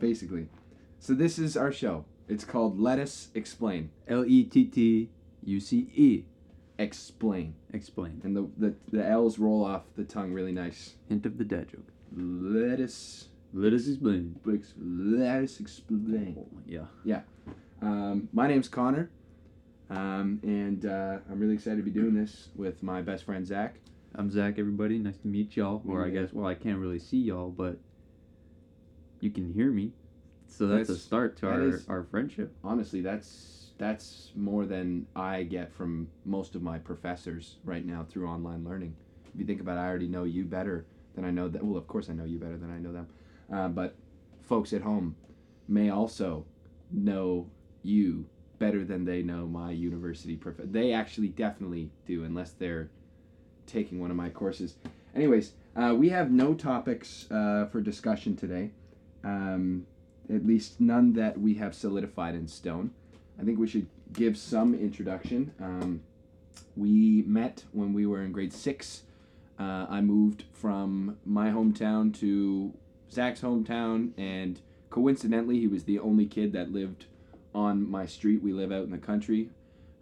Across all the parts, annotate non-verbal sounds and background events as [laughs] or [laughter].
basically. So this is our show. It's called Let Us Explain. L E T T U C E. Explain. Explain. And the, the the L's roll off the tongue really nice. Hint of the dad joke. Let us Let us explain. ex- let us explain. Yeah. Um, my name's Connor, um, and uh, I'm really excited to be doing this with my best friend Zach. I'm Zach, everybody. Nice to meet y'all. Or I guess, well, I can't really see y'all, but you can hear me. So that's, a start to our, is- our friendship. Honestly, that's that's more than I get from most of my professors right now through online learning. If you think about it, I already know you better than I know that. Well, of course I know you better than I know them, uh, but folks at home may also know you better than they know my university prof. They actually definitely do, unless they're taking one of my courses. Anyways, uh, we have no topics uh, for discussion today. Um, at least none that we have solidified in stone. I think we should give some introduction. Um, we met when we were in grade six. Uh, I moved from my hometown to Zach's hometown, and coincidentally, he was the only kid that lived on my street. We live out in the country,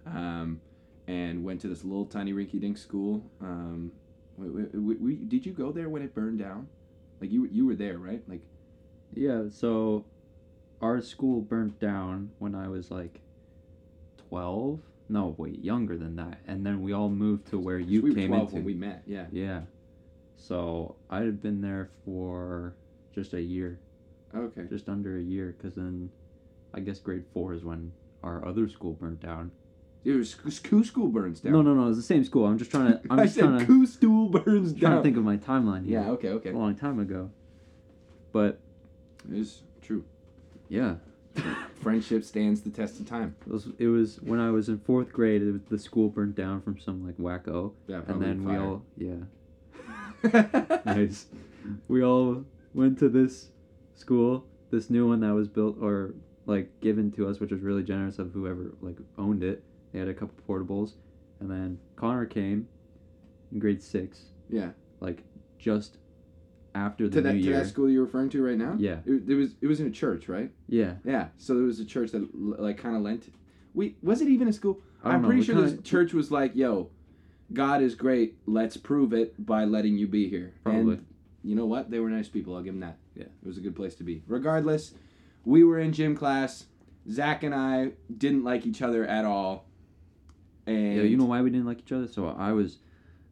um, and went to this little tiny rinky-dink school. Um, we, we, we, did you go there when it burned down? Like you, you were there, right? Like Yeah, so our school burnt down when I was like 12. No, wait, younger than that. And then we all moved to where you we were came 12 into. when we met. Yeah. Yeah. So I had been there for just a year, Okay. just under a year, because then I guess grade four is when our other school burnt down. It was School burns down. No, no, no, it's the same school. I'm just trying [laughs] to. I'm I just said trying to, School burns trying down. to think of my timeline here. yeah. Okay. Okay. A long time ago. But is true. yeah, [laughs] Friendship stands the test of time. it was, it was when I was in fourth grade. It was, the school burnt down from some like wacko, Yeah. and then we all yeah [laughs] nice. We all went to this school, this new one that was built or like given to us, which was really generous of whoever like owned it. They had a couple portables, and then Connor came in grade six, Yeah. like just after the To that, new to year. that school you're referring to right now? Yeah, It, it was it was in a church, right? yeah. Yeah. So there was a church that l- like kind of lent. We was it even a school? I know, pretty sure kinda- this church was like, "Yo, God is great. Let's prove it by letting you be here." Probably. And you know what? They were nice people. I'll give them that. Yeah. It was a good place to be. Regardless, we were in gym class. Zach and I didn't like each other at all. And Yeah, you know why we didn't like each other? So I was,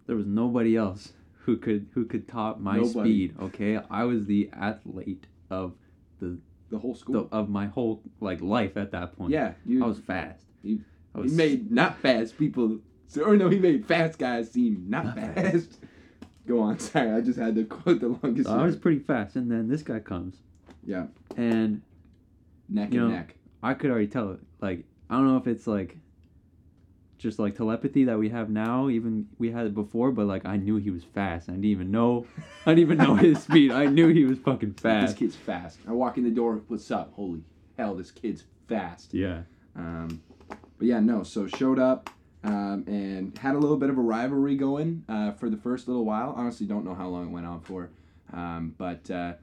there was nobody else who could who could top my Nobody. speed. Okay, I was the athlete of the the whole the school. of my whole like life at that point. yeah, you. I was fast. You- I he made not fast people. Or no, he made fast guys seem not, Not fast. fast. [laughs] Go on. Sorry, I just had to quote the longest. So I was pretty fast, and then this guy comes. Yeah. And neck and know, neck. I could already tell it. Like I don't know if it's like. Just like telepathy that we have now, even we had it before, but like I knew he was fast. I didn't even know, I didn't even know [laughs] his speed. I knew he was fucking fast. This kid's fast. I walk in the door. What's up? Holy hell, this kid's fast. Yeah. Um, but yeah, no. So showed up um, and had a little bit of a rivalry going uh, for the first little while. Honestly, don't know how long it went on for, um, but uh,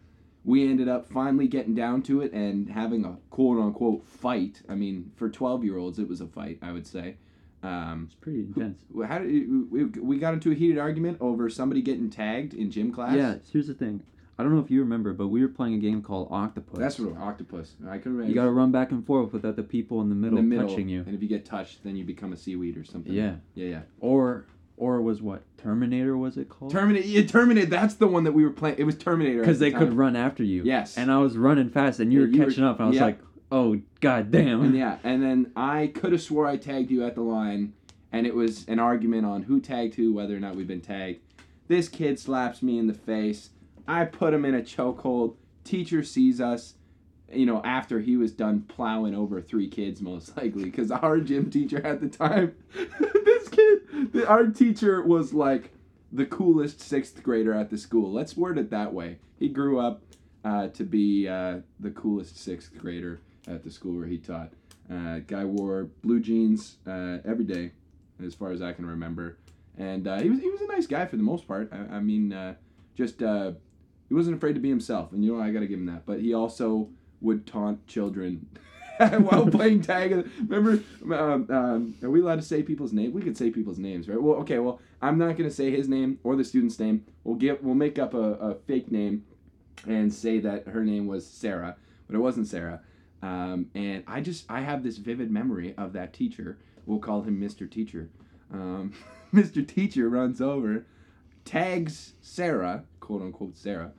we ended up finally getting down to it and having a quote unquote fight. I mean, for twelve year olds, it was a fight. I would say. Um, It's pretty intense. how did you, we, we got into a heated argument over somebody getting tagged in gym class? Yeah, here's the thing. I don't know if you remember, but we were playing a game called Octopus. That's what octopus. I couldn't remember. You got to run back and forth without the people in the in middle, the middle, touching you. and if you get touched, then you become a seaweed or something. Yeah. yeah, yeah. Or or was what Terminator was it called? Terminator. Yeah, Terminator. That's the one that we were playing. It was Terminator. Because the they could run after you. Yes. And I was running fast, and you Yeah, were you were- catching up, and I was yeah. like, "Oh god damn!" And yeah, and then I could have swore I tagged you at the line, and it was an argument on who tagged who, whether or not we've been tagged. This kid slaps me in the face. I put him in a chokehold. Teacher sees us, you know, after he was done plowing over three kids, most likely, because our gym teacher at the time, [laughs] this kid, our teacher was like the coolest sixth grader at the school. Let's word it that way. He grew up uh, to be uh, the coolest sixth grader at the school where he taught. Uh, guy wore blue jeans uh, every day, as far as I can remember, and uh, he was he was a nice guy for the most part. I, I mean, uh, just uh, he wasn't afraid to be himself, and you know I got to give him that. But he also would taunt children [laughs] while playing tag. Remember, um, um, are we allowed to say people's names? We could say people's names, right? Well, okay. Well, I'm not gonna say his name or the student's name. We'll get we'll make up a, a fake name and say that her name was Sarah, but it wasn't Sarah. Um, and I just I have this vivid memory of that teacher. We'll call him Mr. Teacher. Um, [laughs] Mr. Teacher runs over, tags Sarah, quote unquote Sarah,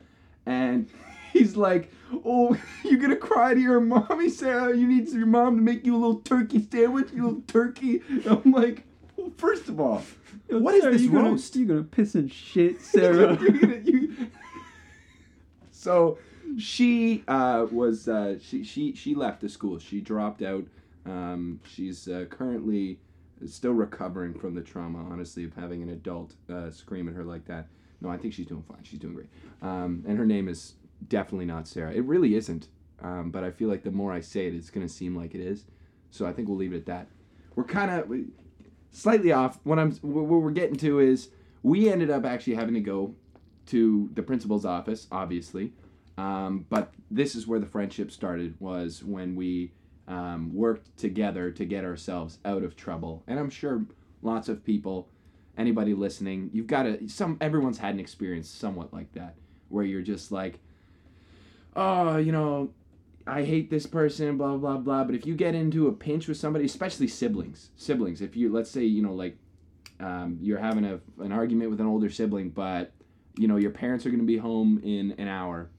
and [laughs] he's like, "Oh, [laughs] you're gonna cry to your mommy, Sarah. You need your mom to make you a little turkey sandwich, you little turkey." I'm like, well, first of all, Yo, what is Sarah, this you gonna, roast? You gonna piss and shit, Sarah? You're gonna- you- so she uh, was uh, she, she she left the school. She dropped out. Um, she's uh, currently still recovering from the trauma, honestly, of having an adult uh, scream at her like that. No, I think she's doing fine. She's doing great. Um, and her name is definitely not Sarah. It really isn't. Um, but I feel like the more I say it, it's to seem like it is. So I think we'll leave it at that. We're kind of slightly off. What I'm what we're getting to is we ended up actually having to go to the principal's office, obviously. Um, but this is where the friendship started. Was when we um, worked together to get ourselves out of trouble. And I'm sure lots of people, anybody listening, you've got to some. Everyone's had an experience somewhat like that, where you're just like, oh, you know, I hate this person, blah blah blah. But if you get into a pinch with somebody, especially siblings, siblings, if you let's say you know like um, you're having a, an argument with an older sibling, but you know your parents are going to be home in an hour,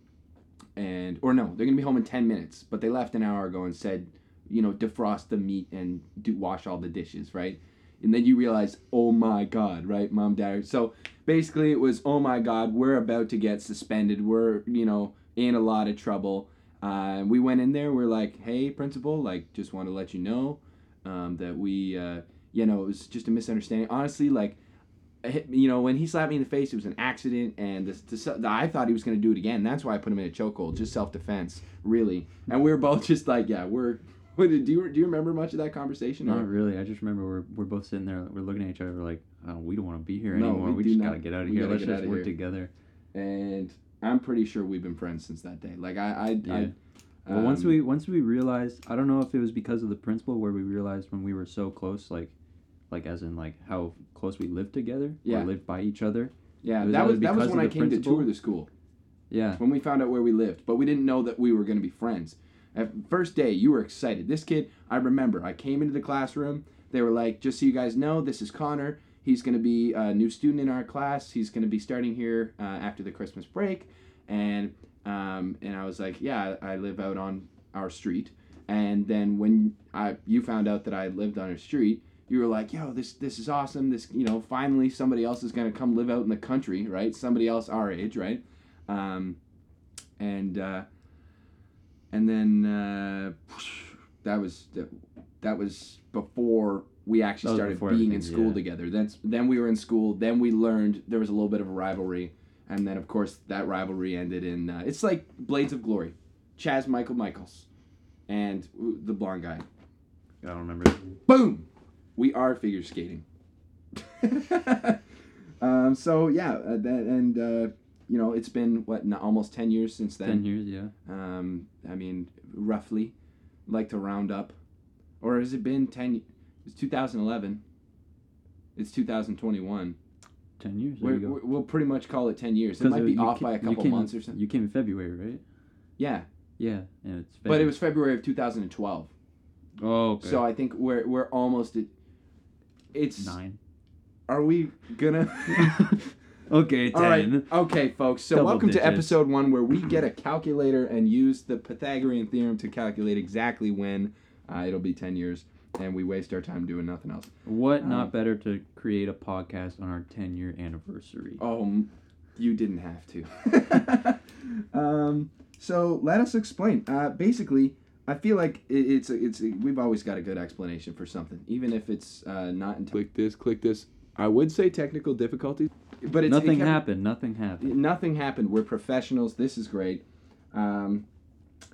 and or no, they're to be home in ten minutes, but they left an hour ago and said, you know, defrost the meat and do wash all the dishes, right? And then you realize, oh my god, right, mom, dad. So basically, it was, oh my god, we're about to get suspended. We're you know in a lot of trouble. Uh, we went in there. We're like, hey, principal, like, just want to let you know um, that we, uh, you know, it was just a misunderstanding. Honestly, like, you know, when he slapped me in the face, it was an accident, and this, this, I thought he was going to do it again. That's why I put him in a chokehold, just self defense, really. And we were both [laughs] just like, yeah, we're. What, [laughs] do you do you remember much of that conversation? or- Not really. I just remember we're, we're both sitting there. We're looking at each other. Like, oh, we don't want to be here No, anymore. we We, just gotta get out of here. Let's just work here." together. and I'm pretty sure we've been friends since that day. Like I, I, Yeah. I Well, once um, we once we realized, I don't know if it was because of the principal where we realized when we were so close, like, like as in like how close we lived together Yeah. or lived by each other. yeah, was that was that was when I came principal- to tour the school. Yeah. when we found out where we lived, but we didn't know that we were going to be friends. At first day, you were excited. This kid, I remember, I came into the classroom. They were like, "Just so you guys know, this is Connor. He's going to be a new student in our class. He's going to be starting here uh, after the Christmas break." And um, and I was like, "Yeah, I live out on our street." And then when I you found out that I lived on our street, you were like, "Yo, this this is awesome. This you know, finally somebody else is going to come live out in the country, right? Somebody else our age, right?" Um, and uh, and then uh, that was that, that was before we actually started being in school yeah. together. That's then we were in school. Then we learned there was a little bit of a rivalry, and then of course that rivalry ended in uh, it's like Blades of Glory, Chaz Michael Michaels, and the blonde guy. I don't remember. Boom, we are figure skating. [laughs] um, so yeah, uh, that and uh, you know it's been what n- almost ten years since then. Ten years, yeah. Um, I mean, roughly, like to round up, or has it been ten? It's 2011. It's 2021. Ten years. There We're, you go. we're- we'll pretty much call it 10 years. It might be off ca- by a couple came months in- or something. You came in February, right? Yeah, Yeah, and it's. but it was February of 2012. Oh, okay. So I think we're we're almost. At, it's. nine. Are we gonna? [laughs] okay, ten. All right. Okay, folks. So Double welcome to episode one, where we get a [clears throat] calculator and use the Pythagorean theorem to calculate exactly when uh, it'll be 10 years, and we waste our time doing nothing else. What Um, not better to create a podcast on our ten year anniversary? Oh, you didn't have to. [laughs] [laughs] um, so let us explain. Uh, basically, I feel like it, it's it's we've always got a good explanation for something, even if it's uh, not. Until click this, click this. I would say technical difficulties, but it's, it nothing happened. Nothing happened. Nothing happened. We're professionals. This is great. Um,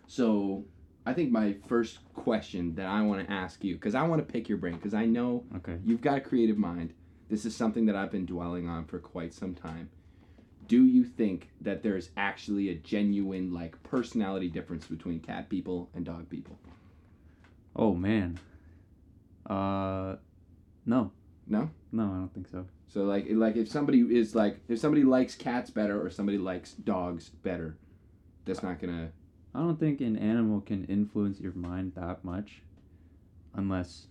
so I think my first question that I want to ask you, because I want to pick your brain, because I know Okay. you've got a creative mind. This is something that I've been dwelling on for quite some time. Do you think that there's actually a genuine like personality difference between cat people and dog people? Oh man. Uh, no, No. no, I don't think so. So like like if somebody is like if somebody likes cats better or somebody likes dogs better, that's not gonna. I don't think an animal can influence your mind that much, unless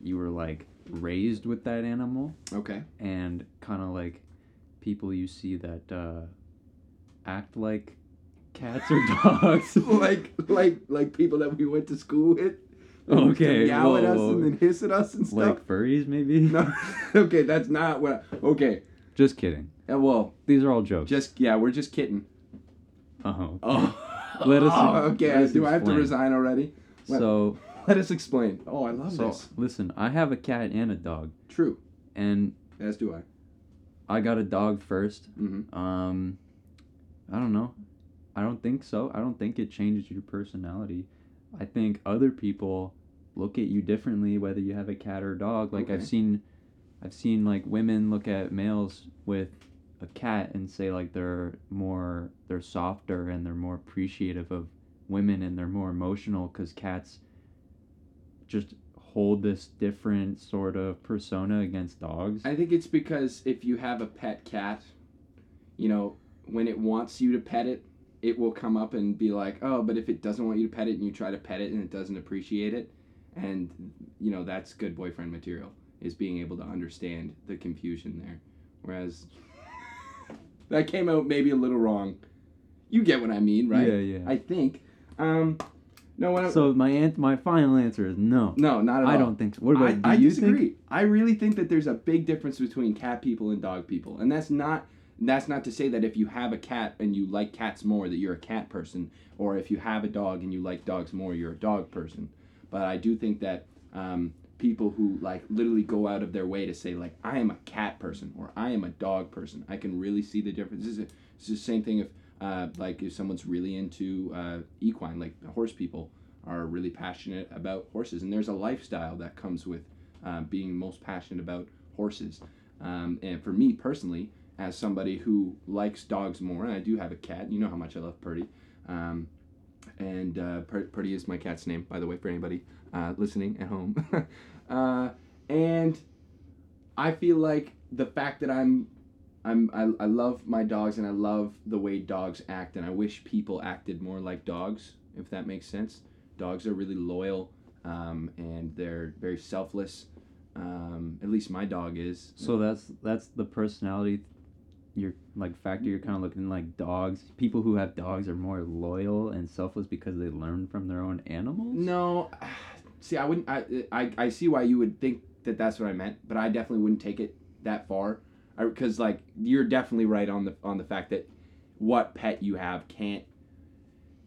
you were like raised with that animal Okay. and kind of like people you see that uh, act like cats or [laughs] dogs. [laughs] like like like people that we went to school with. that used to Okay, Meow at us and then hiss at us and stuff. like furries, maybe. [laughs] no. okay, that's not what. I, okay. Just kidding. Uh, well, These are all jokes. just yeah, we're just kidding. oh. Oh. Let us- Oh, okay. let us Do I have to resign already? What? So Let us explain. Oh, I love so this. listen, I have a cat and a dog, True. and As do I. I got a dog first. Mm-hmm. Um, I don't know. I don't think so. I don't think it changes your personality. I think other people look at you differently whether you have a cat or a dog. Like Okay. I've seen, I've seen like women look at males with a cat and say like they're more, they're softer and they're more appreciative of women and they're more emotional because cats just hold this different sort of persona against dogs. I think it's because if you have a pet cat, you know, when it wants you to pet it, it will come up and be like, "Oh, but if it doesn't want you to pet it and you try to pet it and it doesn't appreciate it." And you know, that's good boyfriend material is being able to understand the confusion there. Whereas [laughs] that came out maybe a little wrong. You get what I mean, right? Yeah, yeah. I think. Um no, when so my an- my final answer is no. no, not at all. I don't think so. What about I, do I you disagree. think? I really think that there's a big difference between cat people and dog people, and that's not that's not to say that if you have a cat and you like cats more that you're a cat person, or if you have a dog and you like dogs more you're a dog person. But I do think that um, people who like literally go out of their way to say like I am a cat person or I am a dog person, I can really see the difference. This is, a, this is the same thing if uh, like if someone's really into uh, equine, like horse people are really passionate about horses, and there's a lifestyle that comes with uh, being most passionate about horses. Um, and for me personally, as somebody who likes dogs more, and I do have a cat, you know how much I love Purdy. Um, and uh, Purdy is my cat's name, by the way, for anybody uh, listening at home. [laughs] uh, and I feel like the fact that I'm, I'm, I, I love my dogs and I love the way dogs act, and I wish people acted more like dogs, if that makes sense. Dogs are really loyal, um, and they're very selfless. Um, at least my dog is. So that's that's the personality you're like factor you're kind of looking like dogs. People who have dogs are more loyal and selfless because they learn from their own animals. No, [sighs] see, I wouldn't. I, I I see why you would think that that's what I meant, but I definitely wouldn't take it that far, because like you're definitely right on the on the fact that what pet you have can't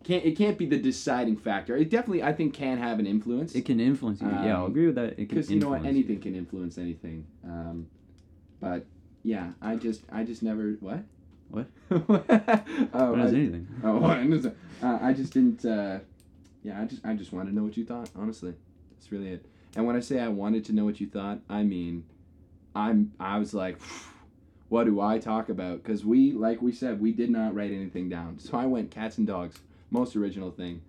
can't it can't be the deciding factor. It definitely I think can have an influence It can influence you. yeah, I'll Um, agree with that. Because you know what anything can influence anything. Um, but yeah, I just I just never what What? [laughs] oh, What I- anything? [laughs] Oh, I. Uh, I just didn't. Uh, yeah, I just I just wanted to know what you thought. Honestly, that's really it. And when I say I wanted to know what you thought, I mean, I'm I was like, what do I talk about? Because we, like we said, we did not write anything down. So I went cats and dogs, most original thing.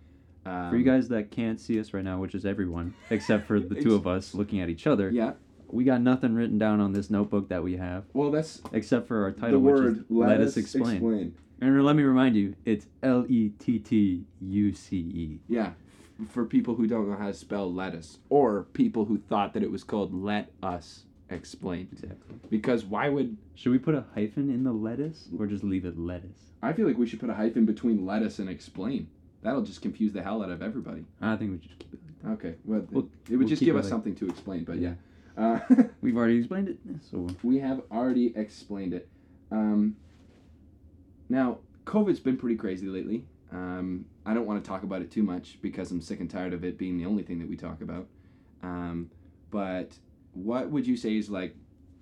Um, For you guys that can't see us right now, which is everyone except for the [laughs] two of us looking at each other, Yeah. we got nothing written down on this notebook that we have Well, that's except for our the title, which word. is "Let, Us explain. And let me remind you, it's L E T T U C E. Yeah. For people who don't know how to spell lettuce, or people who thought that it was called let us explain. Exactly. Because why would Should we put a hyphen in the lettuce or just leave it lettuce? I feel like we should put a hyphen between lettuce and explain. That'll just confuse the hell out of everybody. I think we should just keep it. Okay, well, We'll- it would we'll just keep give it us like- something to explain, but yeah. Yeah. Uh. [laughs] We've already explained it, so we have already explained it. Um, now, COVID's been pretty crazy lately. Um, I don't want to talk about it too much because I'm sick and tired of it being the only thing that we talk about. Um, but what would you say is like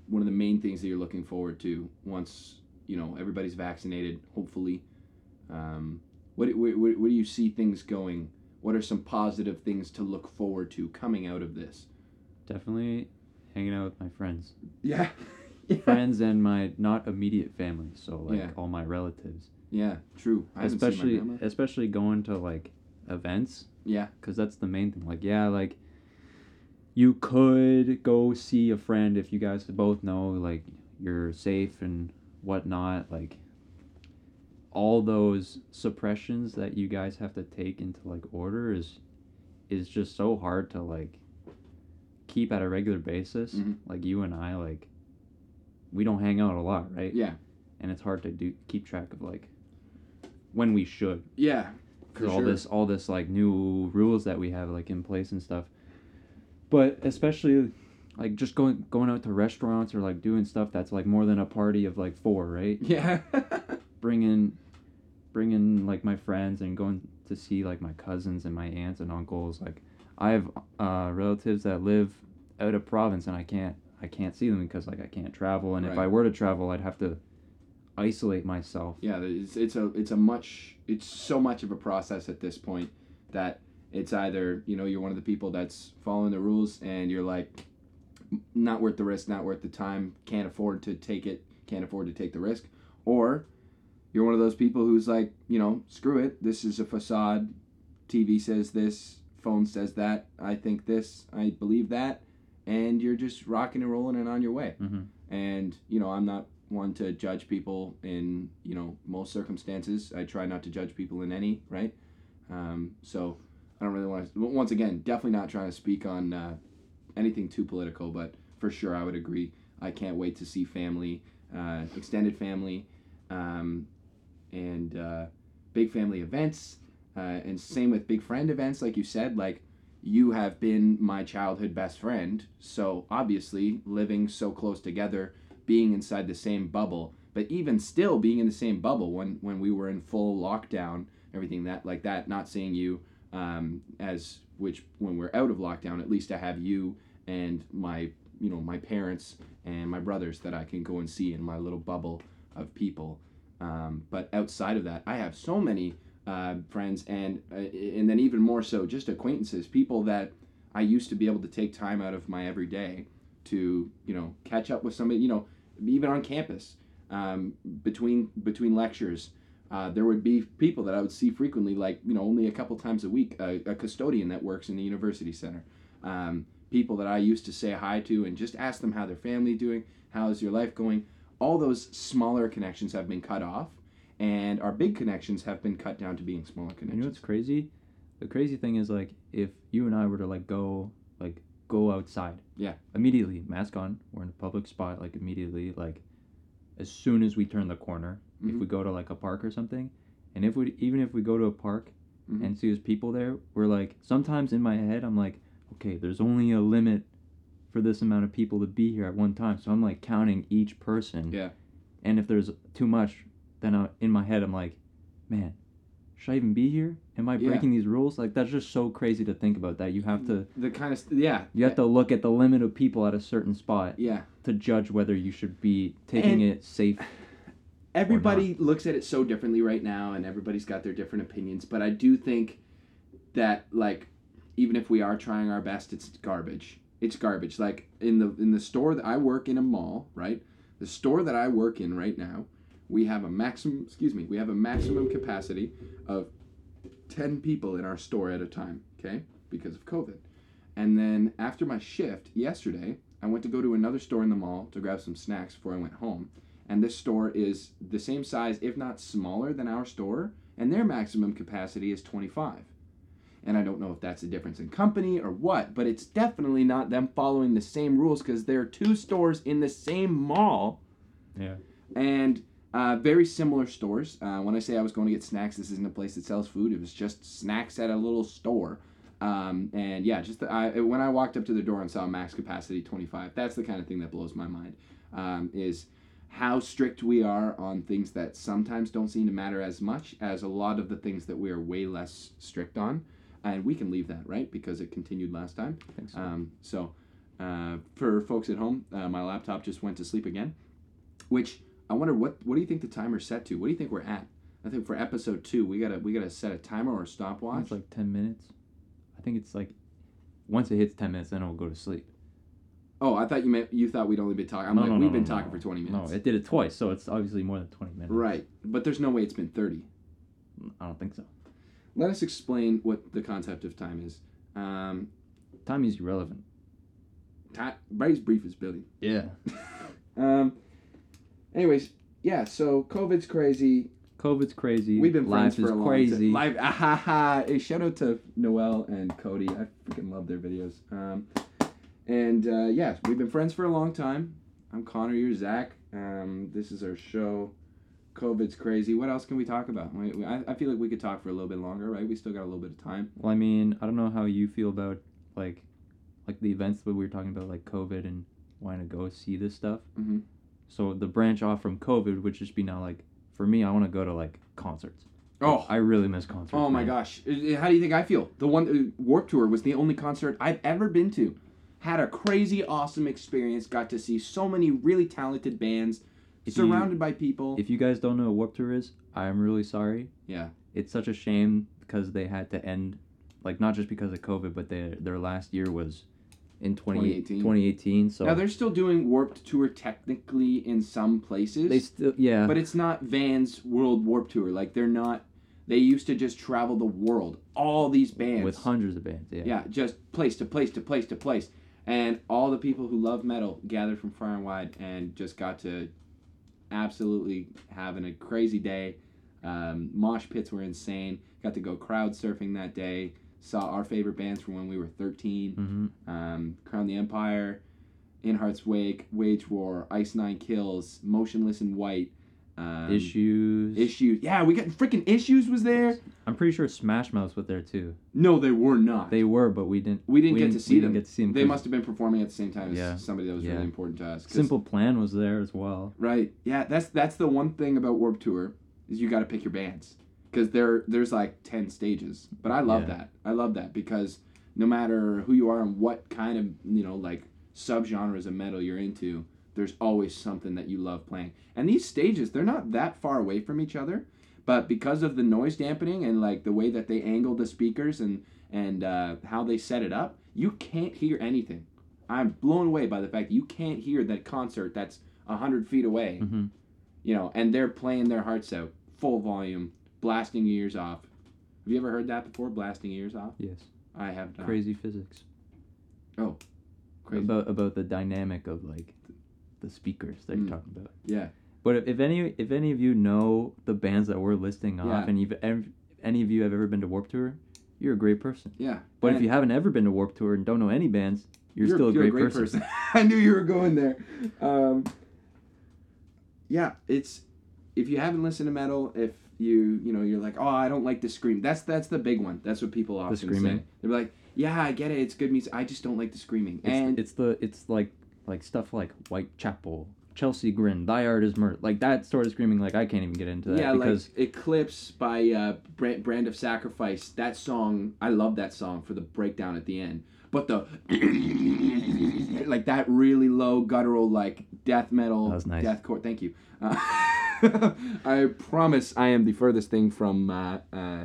one of the main things that you're looking forward to once you know everybody's vaccinated, hopefully? Um, what, where, where do you see things going? What are some positive things to look forward to coming out of this? definitely hanging out with my friends. Yeah, [laughs] Yeah. friends and my not immediate family. So like Yeah. all my relatives, Yeah, true. I haven't seen my especially especially going to like events. Yeah. because that's the main thing. Like, yeah, like you could go see a friend if you guys both know like you're safe and whatnot. Like all those suppressions that you guys have to take into like order is is just so hard to like keep at a regular basis. Mhm. Like you and I, like we don't hang out a lot, right? Yeah. And it's hard to do keep track of like when we should Yeah. because all sure. this all this like new rules that we have like in place and stuff but especially like just going going out to restaurants or like doing stuff that's like more than a party of like four right? [laughs] Yeah. bringing bringing like my friends and going to see like my cousins and my aunts and uncles. Like i have uh, relatives that live out of province and i can't i can't see them because like i can't travel. And if i were to travel i'd have to isolate myself. Yeah, it's it's a it's a much it's so much of a process at this point that it's either you know you're one of the people that's following the rules and you're like not worth the risk, not worth the time, can't afford to take it, can't afford to take the risk, or you're one of those people who's like you know screw it, this is a facade, TV says this, phone says that, I think this, I believe that, and you're just rocking and rolling and on your way. Mhm. and you know i'm not one to judge people in you know most circumstances. I try not to judge people in any right? Um, so i don't really want to once again definitely not trying to speak on uh, anything too political but for sure i would agree. I can't wait to see family uh, extended family um, and uh, big family events uh, and same with big friend events like you said like you have been my childhood best friend so obviously living so close together being inside the same bubble but even still being in the same bubble when when we were in full lockdown everything that like that not seeing you um, as which when we're out of lockdown at least i have you and my you know my parents and my brothers that i can go and see in my little bubble of people. Um, but outside of that i have so many uh, friends and uh, and then even more so just acquaintances people that i used to be able to take time out of my everyday to you know catch up with somebody you know even on campus um, between between lectures uh, there would be people that i would see frequently like you know only a couple times a week a, a custodian that works in the university center um, people that i used to say hi to and just ask them how their family doing how's your life going all those smaller connections have been cut off and our big connections have been cut down to being smaller connections. You know what's crazy? The crazy thing is like if you and I were to like go like go outside. Yeah. Immediately, mask on. We're in a public spot. Like immediately, like as soon as we turn the corner, if Mhm. we go to like a park or something, and if we even if we go to a park Mhm. and see there's people there, we're like sometimes in my head I'm like, okay, there's only a limit for this amount of people to be here at one time. So I'm like counting each person. Yeah. And if there's too much, then I, in my head I'm like, man, should I even be here? Am I Yeah. breaking these rules? Like that's just so crazy to think about that you have to the kind of st- yeah you have to look at the limit of people at a certain spot yeah to judge whether you should be taking And- it safe. Everybody looks at it so differently right now and everybody's got their different opinions but i do think that like even if we are trying our best it's garbage. It's garbage. Like in the in the store that i work in a mall right? The store that i work in right now we have a maximum excuse me we have a maximum capacity of 10 people in our store at a time okay? Because of covid. And then after my shift yesterday i went to go to another store in the mall to grab some snacks before i went home and this store is the same size, if not smaller, than our store, and their maximum capacity is 25. And I don't know if that's a difference in company or what, but it's definitely not them following the same rules because there are two stores in the same mall Yeah. and uh, very similar stores. Uh, when I say I was going to get snacks, this isn't a place that sells food. It was just snacks at a little store. Um, and yeah, just the, I, when I walked up to the door and saw max capacity 25, that's the kind of thing that blows my mind. Um, is how strict we are on things that sometimes don't seem to matter as much as a lot of the things that we are way less strict on. And we can leave that, right? Because it continued last time. So. Um, so, uh, for folks at home, uh, my laptop just went to sleep again. Which I wonder what what do you think the timer's set to? What do you think we're at? I think for episode two, we gotta we gotta set a timer or a stopwatch. it's like ten minutes. I think it's like once it hits ten minutes, then it'll go to sleep. Oh, I thought you meant you thought we'd only been talking. I'm No, like, no, we've no, been talking for 20 minutes. No, it did it twice, so it's obviously more than 20 minutes. right, but there's no way it's been 30. I don't think so. Let us explain what the concept of time is. Um, Time is irrelevant. time, Brady's brief is Billy. Yeah. [laughs] Um, anyways, yeah. So COVID's crazy. COVID's crazy. We've been friends for is a crazy. long time. Life, [laughs] ah, ha, ha. Hey, shout out to Noel and Cody. I freaking love their videos. Um, and uh, yeah, we've been friends for a long time. I'm Connor. You're Zach. Um, this is our show. COVID's crazy. What else can we talk about? We- we- I, I feel like we could talk for a little bit longer, right? We still got a little bit of time. Well, I mean, I don't know how you feel about like, like the events that we were talking about, like COVID and wanting to go see this stuff. Mhm. So the branch off from COVID would just be now like, for me, I want to go to like concerts. Oh, I really miss concerts. Oh my man. gosh! How do you think I feel? The one uh, Warped Tour was the only concert I've ever been to. Had a crazy, awesome experience. Got to see so many really talented bands, If you- surrounded by people. If you guys don't know what Warped Tour is, I'm really sorry. yeah, It's such a shame because they had to end, like not just because of COVID, but their their last year was in 20, 2018. 2018. So now they're still doing Warped Tour technically in some places, they still yeah. but it's not Vans World Warped Tour. Like they're not. They used to just travel the world. All these bands with hundreds of bands. Yeah. Yeah, just place to place to place to place. And all the people who love metal gathered from far and wide and just got to absolutely having a crazy day. Um, mosh pits were insane. Got to go crowd surfing that day. Saw our favorite bands from when we were 13. hmm Um, Crown the Empire, In Hearts Wake, Wage War, Ice Nine Kills, Motionless in White. Um, Issues. Issues. Yeah, we got freaking Issues was there. I'm pretty sure Smash Mouth was there too. No, they were not. They were, but we didn't. we didn't get to see we them. Didn't get to see them. They must have been performing at the same time as Yeah. somebody that was Yeah. really important to us. Simple Plan was there as well. Right. Yeah, that's that's the one thing about Warped Tour is you got to pick your bands because there there's like 10 stages. But I love Yeah. that. I love that because no matter who you are and what kind of, you know, like subgenres of metal you're into, there's always something that you love playing. And these stages, they're not that far away from each other, but because of the noise dampening and like the way that they angle the speakers and and uh, how they set it up, you can't hear anything. I'm blown away by the fact that you can't hear that concert that's hundred feet away hmm you know, and they're playing their hearts out, full volume, blasting ears off. Have you ever heard that before? Blasting ears off? Yes. I have not. Crazy physics. Oh. Crazy. About about the dynamic of like the speakers that Mm. you're talking about. Yeah. But if, if any if any of you know the bands that we're listing off, Yeah. and you've ev- any of you have ever been to Warped Tour, you're a great person. Yeah. But And if you haven't ever been to Warped Tour and don't know any bands, you're, still a you're great, person. [laughs] I knew you were going there. Um, yeah, it's if you haven't listened to metal, if you you know you're like, oh, I don't like the scream. That's that's the big one. That's what people often the screaming. say. They're like, yeah, I get it. It's good music. I just don't like the screaming. It's, and it's the it's like like stuff like Whitechapel, Chelsea Grin, Thy Art Is Murder, like that sort of screaming. Like I can't even get into that yeah, because like Eclipse by uh, Brand, Brand of Sacrifice. That song, I love that song for the breakdown at the end. But the [coughs] like that really low guttural like death metal, That was nice. deathcore. Thank you. Uh, [laughs] I promise I am the furthest thing from. Uh, uh,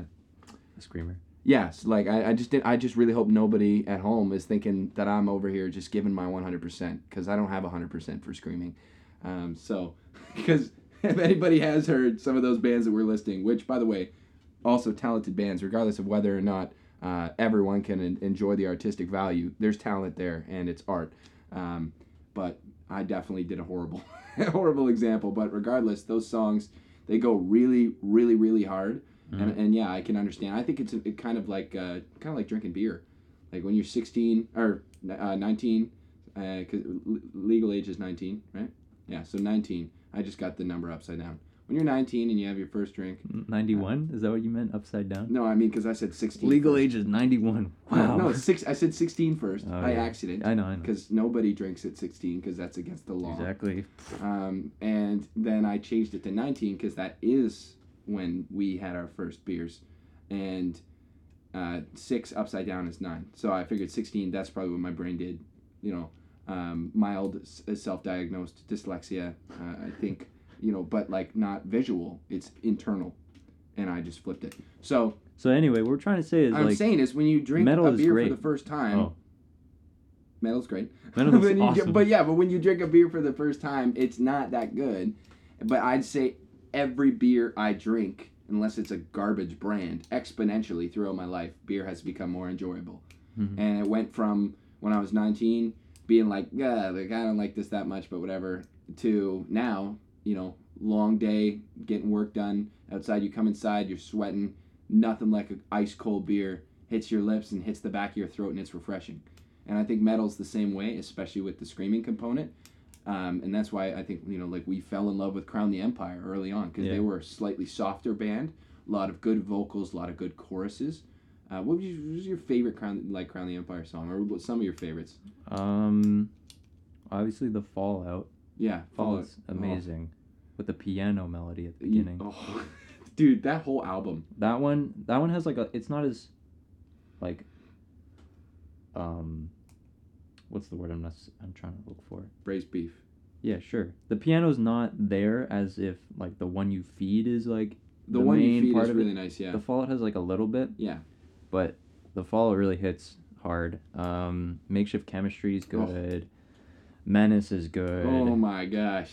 a screamer. Yes, like I, I just did. I just really hope nobody at home is thinking that I'm over here just giving my 100% because I don't have 100% for screaming. Um, so, [laughs] because if anybody has heard some of those bands that we're listing, which by the way, also talented bands, regardless of whether or not uh, everyone can en- enjoy the artistic value, there's talent there and it's art. Um, but I definitely did a horrible, [laughs] horrible example. But regardless, those songs they go really, really, really hard. And, and yeah, I can understand. I think it's a, it kind of like uh, kind of like drinking beer, like when you're 16 or uh, 19, because legal age is 19, right? Yeah, so 19. I just got the number upside down. When you're 19 and you have your first drink, Ninety one? Is that what you meant? Upside down? no, I mean because I said 16. Legal first. age is ninety one. [laughs] No, Wow. no, six. I said 16 first Oh, by yeah. accident I know. I know. because nobody drinks at 16 because that's against the law. Exactly. Um, and then I changed it to 19 because that is when we had our first beers. And uh, six upside down is nine. So I figured 16, that's probably what my brain did. You know, um, mild self diagnosed dyslexia, uh, I think, you know, but like not visual, it's internal. And I just flipped it. So So anyway, what we're trying to say is I'm like saying is when you drink metal a is beer great. for the first time, Oh. metal's great. Metal's [laughs] When you awesome. get- but yeah, but when you drink a beer for the first time, it's not that good. But I'd say every beer I drink, unless it's a garbage brand, exponentially throughout my life, beer has become more enjoyable. Mhm. And it went from when I was 19 being like, yeah, like I don't like this that much, but whatever, to now, you know, long day, getting work done outside. You come inside, you're sweating, nothing like an ice cold beer hits your lips and hits the back of your throat, and it's refreshing. And I think metal's the same way, especially with the screaming component. Um, and that's why I think you know, like we fell in love with Crown the Empire early on because Yeah. they were a slightly softer band, a lot of good vocals, a lot of good choruses. Uh, what, was your, what was your favorite Crown like Crown the Empire song, or what, some of your favorites? Um, obviously the Fallout. Yeah, Fallout's Oh. amazing, with the piano melody at the beginning. Oh, [laughs] dude, that whole album. That one, that one has like a. It's not as, like. Um, what's the word I'm not, I'm trying to look for? Braised beef. Yeah, sure. The piano's not there as if like the one you feed is like The, The one you main feed part is of it- really nice. Yeah. the Fallout has like a little bit. Yeah. But the Fallout really hits hard. Um, makeshift chemistry is Oh. good. Menace is good. oh my gosh.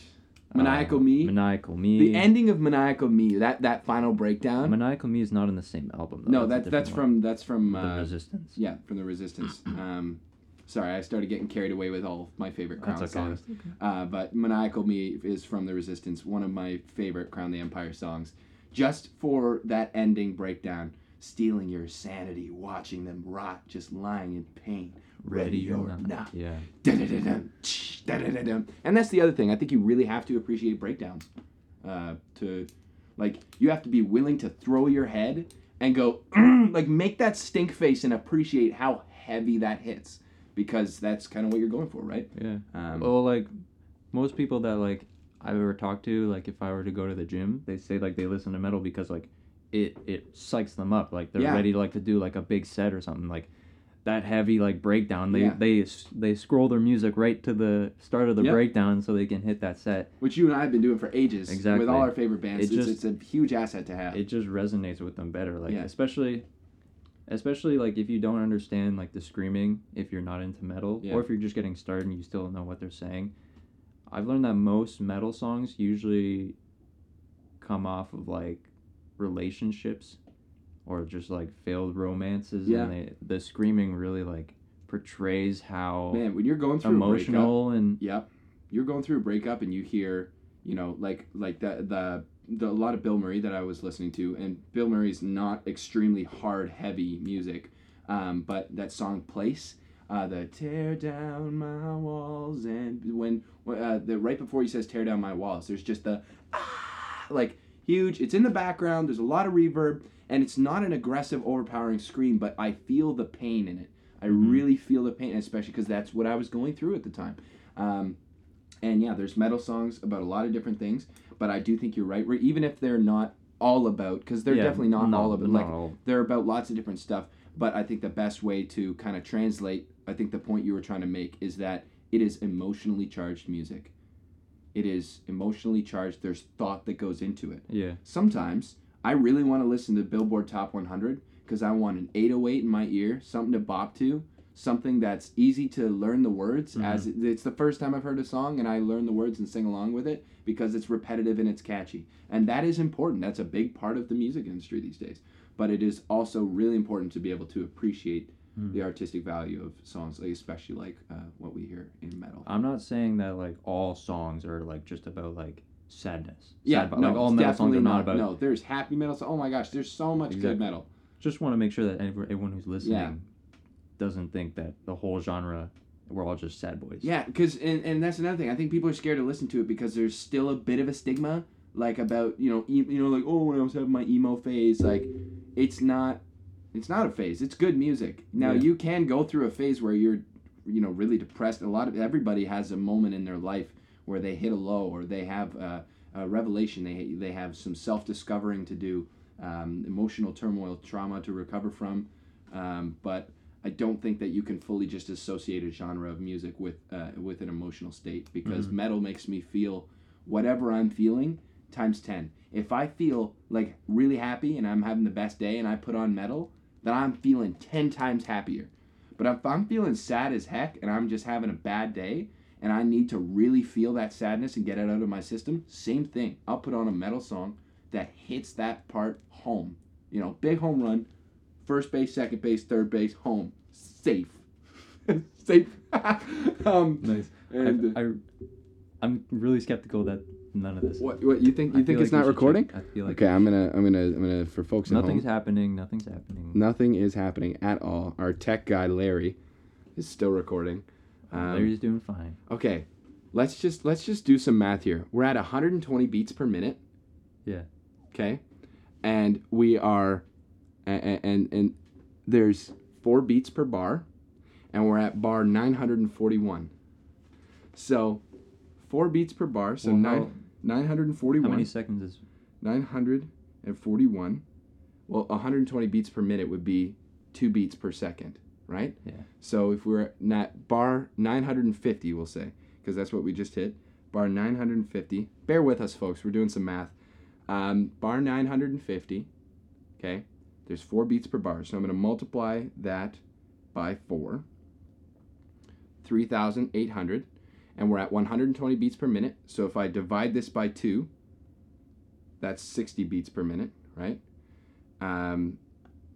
Uh, Maniacal Me. Maniacal Me. the ending of Maniacal Me. That that final breakdown. Maniacal Me is not in the same album. Though. no, that's different that's one. from that's from the uh, Resistance. yeah from the Resistance. [clears throat] Um, sorry, I started getting carried away with all my favorite Crown That's okay. songs. Uh, but Maniacal Me is from the Resistance, one of my favorite Crown the Empire songs. Just for that ending breakdown, stealing your sanity, watching them rot, just lying in pain, ready or not. Yeah. Da-da-da-dum, tsh, da-da-da-dum. And that's the other thing. I think you really have to appreciate breakdowns. Uh, to like, you have to be willing to throw your head and go "Mm," [clears throat] like make that stink face and appreciate how heavy that hits because that's kind of what you're going for, right? Yeah. Um, Well, like most people that like I've ever talked to, like if I were to go to the gym, they say like they listen to metal because like it it psychs them up. Like they're Yeah. ready like to do like a big set or something like that heavy like breakdown. They Yeah. they they scroll their music right to the start of the Yep. breakdown so they can hit that set. which you and I have been doing for ages Exactly. with all our favorite bands. It it's, just- it's a huge asset to have. It just resonates with them better. Like Yeah. especially especially like if you don't understand like the screaming if you're not into metal Yeah. or if you're just getting started and you still don't know what they're saying i've learned that most metal songs usually come off of like relationships or just like failed romances Yeah. and they, the screaming really like portrays how Man, when you're going through a breakup, emotional and Yep. You're going through a breakup and you hear, you know, like like the the the a lot of Bilmuri that I was listening to, and Bilmuri's not extremely hard heavy music, um, but that song Place, uh, the tear down my walls, and when uh, the right before he says tear down my walls, there's just the ah, like huge. It's in the background. There's a lot of reverb, and it's not an aggressive, overpowering scream, but I feel the pain in it. I Mhm. really feel the pain, especially because that's what I was going through at the time. Um, and yeah, there's metal songs about a lot of different things, but I do think you're right. Where even if they're not all about, because they're Yeah, definitely not no, all about, not like all. they're about lots of different stuff. But I think the best way to kind of translate, I think the point you were trying to make is that it is emotionally charged music. It is emotionally charged. There's thought that goes into it. yeah Sometimes I really want to listen to Billboard Top 100 because I want an 808 in my ear, something to bop to, something that's easy to learn the words. Mhm. As it- it's the first time I've heard a song and I learn the words and sing along with it because it's repetitive and it's catchy, and that is important. That's a big part of the music industry these days. But it is also really important to be able to appreciate Hmm. the artistic value of songs, like especially like uh, what we hear in metal. i'm not saying that like all songs are like just about like sadness yeah, Sad, but, no, like all metal songs are not not. about No, there's happy metal. So, oh my gosh, there's so much good metal. just want to make sure that every- everyone who's listening doesn't think that the whole genre we're all just sad boys. Yeah, because and, and that's another thing. I think people are scared to listen to it because there's still a bit of a stigma, like about you know e- you know like oh when I was having my emo phase, like it's not it's not a phase. It's good music. Now Yeah. you can go through a phase where you're you know really depressed. A lot of everybody has a moment in their life where they hit a low or they have a, a revelation. They they have some self discovering to do, um, emotional turmoil, trauma to recover from, um, but. I don't think that you can fully just associate a genre of music with uh, with an emotional state because Mhm. metal makes me feel whatever I'm feeling times 10. If I feel like really happy and I'm having the best day and I put on metal, then I'm feeling 10 times happier. But if I'm feeling sad as heck and I'm just having a bad day and I need to really feel that sadness and get it out of my system, same thing. I'll put on a metal song that hits that part home. You know, big home run, first base, second base, third base, home, safe, [laughs] safe. [laughs] um, Nice. and I, I, I'm really skeptical that none of this. what what you think? You feel think it's like not recording? check- I feel like Okay, I'm gonna I'm gonna I'm gonna for folks at nothing's home. happening. Nothing's happening. Nothing is happening at all. Our tech guy Larry is still recording. Um, Larry's doing fine. Okay, let's just let's just do some math here. We're at 120 beats per minute. Yeah. Okay, and we are, and and, and there's four beats per bar, and we're at bar 941. So, four beats per bar. So Well, nine 941. How many seconds is? 941. Well, 120 beats per minute would be two beats per second, right? Yeah. So if we're at bar 950, we'll say, because that's what we just hit. Bar 950. Bear with us, folks. We're doing some math. Um, bar 950. Okay. There's four beats per bar. So I'm going to multiply that by four. 3,800. And we're at 120 beats per minute. So if I divide this by two, that's 60 beats per minute, right? Um,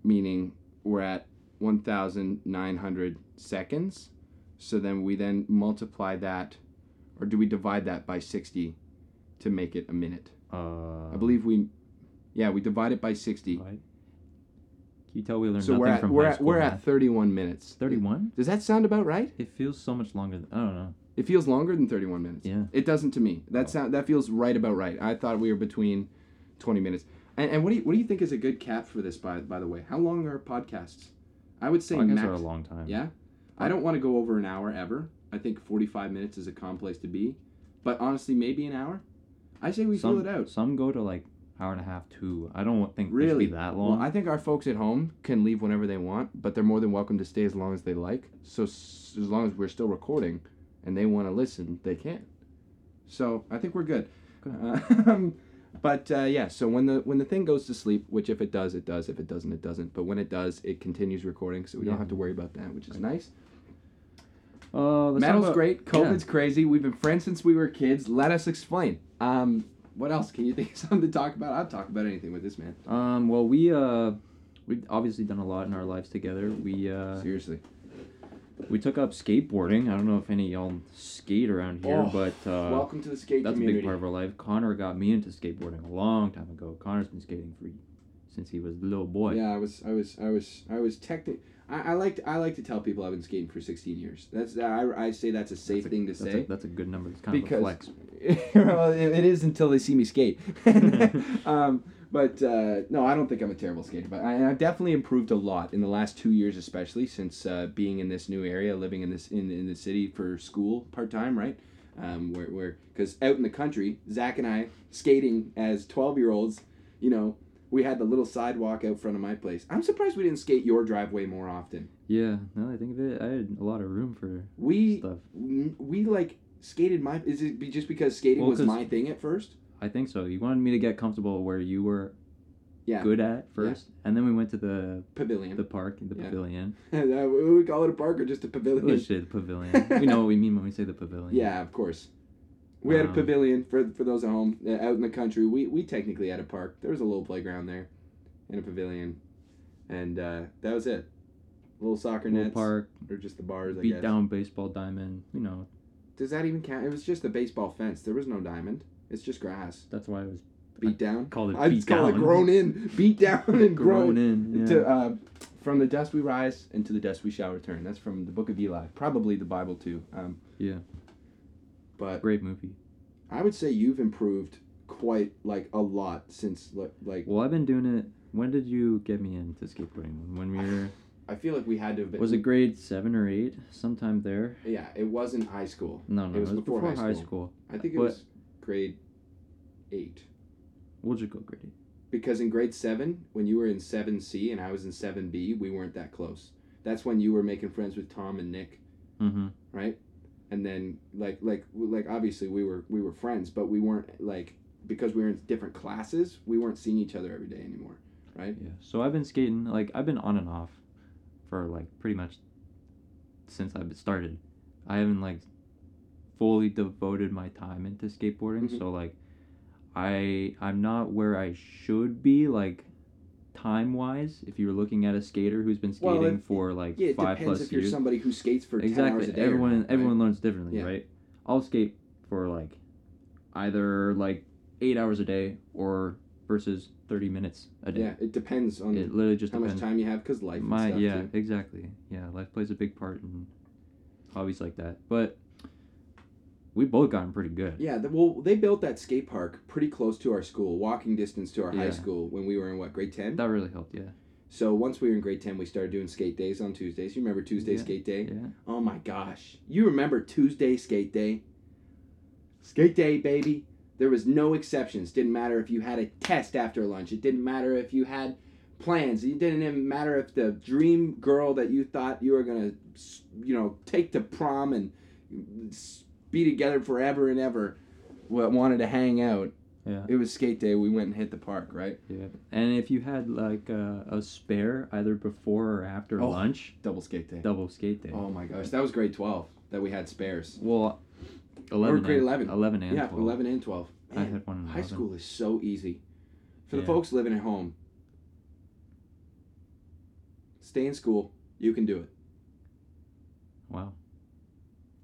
meaning we're at 1,900 seconds. So then we then multiply that, or do we divide that by 60 to make it a minute? Uh, I believe we, yeah, we divide it by 60. Right. You tell we learned So nothing we're at from we're high at school we're math? at 31 minutes. 31. Does that sound about right? It feels so much longer. Than, I don't know. It feels longer than 31 minutes. Yeah. It doesn't to me. That Oh. sound that feels right about right. I thought we were between 20 minutes. And, and what do you what do you think is a good cap for this by by the way? How long are podcasts? I would say Podcasts max. are a long time. Yeah. I don't want to go over an hour ever. I think 45 minutes is a calm place to be. But honestly, maybe an hour. I say we some, fill it out. Some go to like hour and a half, two. I don't think Really? be that Well, long. I think our folks at home can leave whenever they want, but they're more than welcome to stay as long as they like. So s- as long as we're still recording and they want to listen, they can. So I think we're good. Good. [laughs] Um, but uh, yeah, so when the when the thing goes to sleep, which if it does, it does. If it doesn't, it doesn't. But when it does, it continues recording, so we don't have to worry about that, which is nice. Uh, Metal's about- great. yeah. COVID's crazy. We've been friends since we were kids. Let us explain. Um, what else can you think of [laughs] something to talk about? I'll talk about anything with this man. Um, well, we uh, we've obviously done a lot in our lives together. We uh, Seriously. we took up skateboarding. I don't know if any of y'all skate around here, Oh, but uh, Welcome to the skate that's a big part of our life. Connor got me into skateboarding a long time ago. Connor's been skating for since he was a little boy. Yeah, I was, I was, I was, I was technically. I, I like to, I like to tell people I've been skating for 16 years. That's I, I say that's a safe That's a- thing to that's say. A, that's a good number. It's kind Because- of a flex. [laughs] well, it, it is until they see me skate. [laughs] [laughs] um, but uh, no, I don't think I'm a terrible skater. But I, I've definitely improved a lot in the last two years, especially since uh, being in this new area, living in this in, in the city for school part time, right? Um, where where because out in the country, Zach and I skating as 12 year olds, you know. We had the little sidewalk out front of my place. I'm surprised we didn't skate your driveway more often. Yeah. Now that I think of it, I had a lot of room for We stuff. we like skated my. Is it be just because skating Well, was my thing at first? I think so. You wanted me to get comfortable where you were Yeah. good at first, and then we went to the Pavilion. the park, the Yeah. pavilion. [laughs] We call it a park or just a Oh pavilion. shit, the pavilion. [laughs] we know what we mean when we say the pavilion. Yeah, of course. We had a Um, pavilion for for those at home uh, out in the country. We we technically had a park. There was a little playground there, and a pavilion, and uh, that was it. Little soccer Little nets park, or just the bars. I beat guess. down baseball diamond. You know, Does that even count? It was just a baseball fence. There was no diamond. It's just grass. that's why it was Beat down. called it I'd beat call it down. grown in. Beat down and [laughs] grown. grown in. Yeah. To, uh, from the dust we rise, and to the dust we shall return. That's from the Book of Eli, probably the Bible too. Um, Yeah. But Great movie. I would say you've improved quite like a lot since like, like Well, I've been doing it. When did you get me into skateboarding? When we were [sighs] I feel like we had to have been. was it grade seven or eight? Sometime there. Yeah, it wasn't high school. No, no, It was before high high school. school. I think it But- was grade eight. We'll just go grade eight. Because in grade seven, when you were in seven C and I was in seven B, we weren't that close. That's when you were making friends with Tom and Nick, Mm-hmm. right? And then like like like obviously we were we were friends, but we weren't like because we were in different classes, we weren't seeing each other every day anymore, right? Yeah. So I've been skating like I've been on and off for like pretty much since I've started. I haven't like fully devoted my time into skateboarding, Mhm. so like I I'm not where I should be like time wise. If you're looking at a skater who's been Well, skating it- for like Yeah, it five depends plus if you're years, somebody who skates for ten hours exactly. a day. or Everyone right? everyone learns differently, Yeah. right? I'll skate for like either like eight hours a day or versus thirty minutes a day. Yeah, it depends on It literally just how much time you have because life. My stuff yeah, too. exactly. Yeah, life plays a big part in hobbies like that. But we both gotten pretty good. Yeah, the, well, they built that skate park pretty close to our school, walking distance to our high school when we were in what grade ten. That really helped. Yeah. So once we were in grade ten, we started doing skate days on Tuesdays. You remember Tuesday Yeah. skate day? Yeah. Oh my gosh, you remember Tuesday skate day? Skate day, baby. There was no exceptions. Didn't matter if you had a test after lunch. It didn't matter if you had plans. It didn't even matter if the dream girl that you thought you were gonna, you know, take to prom and be together forever and ever, wa- wanted to hang out. Yeah. It was skate day. We went and hit the park, right? Yeah. And if you had like a, a spare either before or after Oh. lunch, Double skate day. double skate day. Oh my gosh, that was grade twelve that we had spares. Well, eleven. Or grade and, 11. Eleven and yeah, 12. eleven and twelve. I had one in High 11. school is so easy. For the folks living at home, stay in school. You can do it. Wow.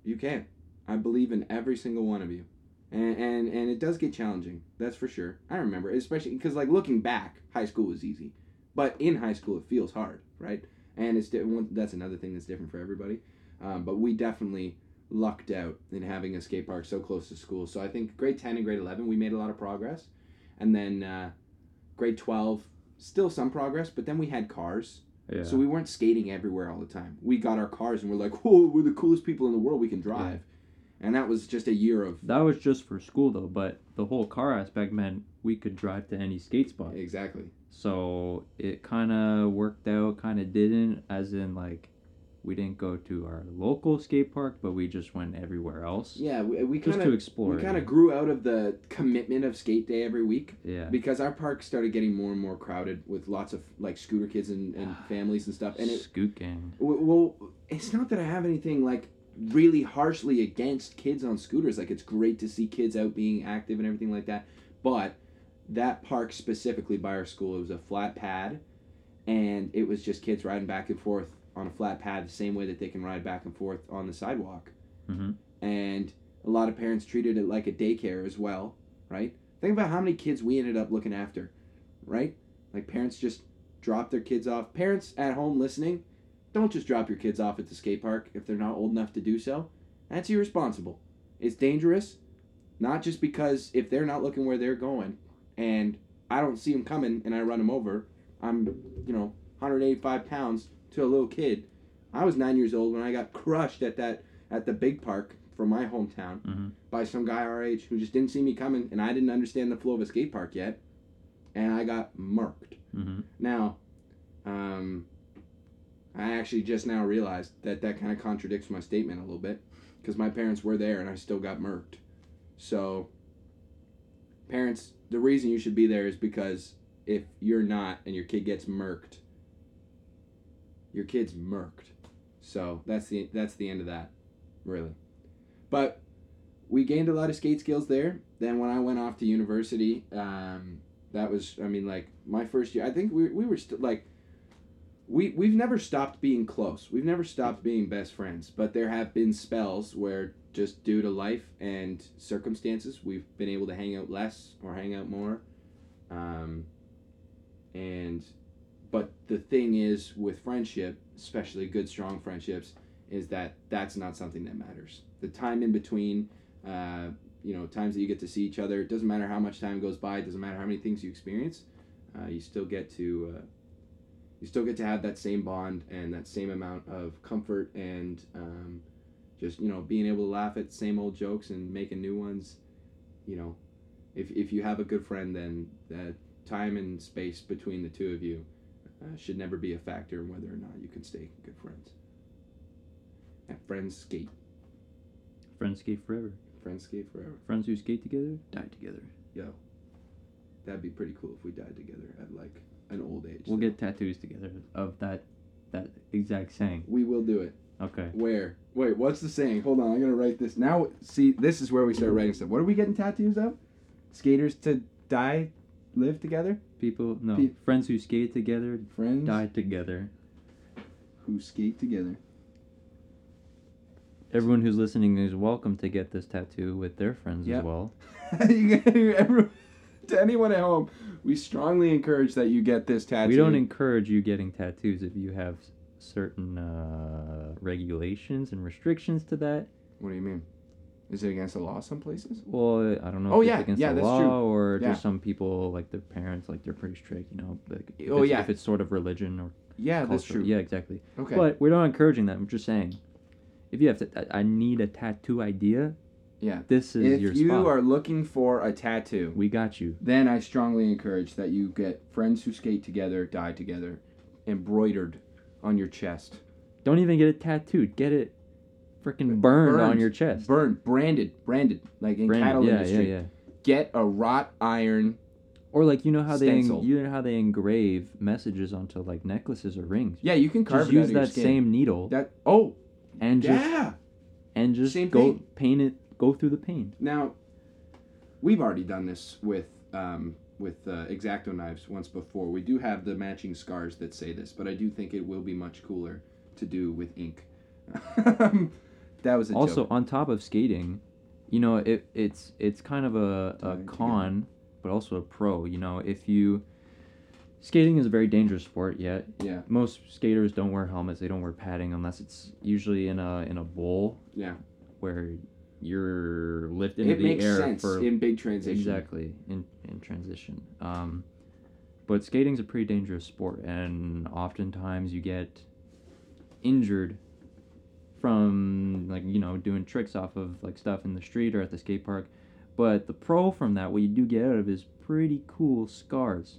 You can. I believe in every single one of you. And, and and it does get challenging. That's for sure. I remember, especially because like looking back, high school was easy, but in high school it feels hard, right? And it's di- one- that's another thing that's different for everybody. Um, but we definitely lucked out in having a skate park so close to school. So I think grade ten and grade eleven we made a lot of progress, and then uh, grade twelve still some progress. But then we had cars, Yeah. so we weren't skating everywhere all the time. We got our cars and we're like, whoa, we're the coolest people in the world. We can drive. And that was just a year of that was just for school though, but the whole car aspect meant we could drive to any skate spot. exactly. So it kind of worked out, kind of didn't, as in like we didn't go to our local skate park, but we just went everywhere else Yeah, we, we just kind of explore. we kind of grew out of the commitment of skate day every week yeah. because our park started getting more and more crowded with lots of like scooter kids and, and [sighs] families and stuff. And it Scoot gang. well, it's not that I have anything like really harshly against kids on scooters. Like it's great to see kids out being active and everything like that. But that park specifically by our school, it was a flat pad, and it was just kids riding back and forth on a flat pad the same way that they can ride back and forth on the sidewalk. Mhm. And a lot of parents treated it like a daycare as well, right? Think about how many kids we ended up looking after, right? Like parents just drop their kids off. Parents at home listening, don't just drop your kids off at the skate park if they're not old enough to do so. That's irresponsible. It's dangerous, not just because if they're not looking where they're going and I don't see them coming and I run them over, I'm, you know, 185 pounds to a little kid. I was nine years old when I got crushed at that at the big park from my hometown Mhm. by some guy our age who just didn't see me coming and I didn't understand the flow of a skate park yet, and I got murked. Mhm. Now, um, I actually just now realized that that kind of contradicts my statement a little bit because my parents were there and I still got murked. So, parents, the reason you should be there is because if you're not and your kid gets murked, your kid's murked. So that's the that's the end of that, really. But we gained a lot of skate skills there. Then when I went off to university, um, that was I mean like my first year. I think we we were still like we we've never stopped being close. We've never stopped being best friends. But there have been spells where just due to life and circumstances, we've been able to hang out less or hang out more. Um, and but the thing is with friendship, especially good strong friendships, is that that's not something that matters. The time in between, uh, you know, times that you get to see each other, it doesn't matter how much time goes by. It doesn't matter how many things you experience. Uh, you still get to. Uh, you still get to have that same bond and that same amount of comfort and um, just you know being able to laugh at same old jokes and making new ones you know if, if you have a good friend then the time and space between the two of you uh, should never be a factor in whether or not you can stay good friends and friends skate Friends skate forever. friends skate forever Friends who skate together die together. Yeah. That'd be pretty cool if we died together at like old age We'll get tattoos together of that that exact saying. we will do it Okay. Where? Wait, what's the saying? Hold on, I'm gonna write this. Now, see, this is where we start writing stuff. What are we getting tattoos of? Skaters to die, live together. People no Pe- friends who skate together Friends die together. who skate together. Everyone who's listening is welcome to get this tattoo with their friends Yep. as well. [laughs] you get everyone, to anyone at home. We strongly encourage that you get this tattoo. We don't encourage you getting tattoos if you have certain uh, regulations and restrictions to that. what do you mean? Is it against the law some places? Well, I don't know Oh, if yeah, it's against yeah, the that's law true. or Yeah. just some people like their parents like they're pretty strict, you know. Like Oh, yeah. if it's sort of religion or Yeah, that's true. Yeah, exactly. Okay. But we're not encouraging that. I'm just saying, if you have to, I need a tattoo idea. Yeah. This is if your you spot. are looking for a tattoo, we got you. then I strongly encourage that you get friends who skate together, die together, embroidered on your chest. Don't even get it tattooed. Get it freaking burned, on your chest. Burned, branded, branded, like in Branded, cattle yeah, industry. yeah, yeah. Get a wrought iron. Or like you know how they Stencil. en- you know how they engrave messages onto like necklaces or rings. Yeah, you can carve Just use that same needle That oh and just yeah. and just Same go thing. paint it. Go through the pain. Now, we've already done this with um, with uh, exacto knives once before. We do have the matching scars that say this, but I do think it will be much cooler to do with ink. [laughs] that was a also joke. on top of skating you know it, it's it's kind of a, a con but also a pro you know if you skating is a very dangerous sport yet Yeah, most skaters don't wear helmets they don't wear padding unless it's usually in a in a bowl yeah. where you're lifted into It the makes air sense for in big transition. exactly in in transition um but skating's a pretty dangerous sport and oftentimes you get injured from like you know doing tricks off of like stuff in the street or at the skate park but the pro from that what you do get out of is pretty cool scars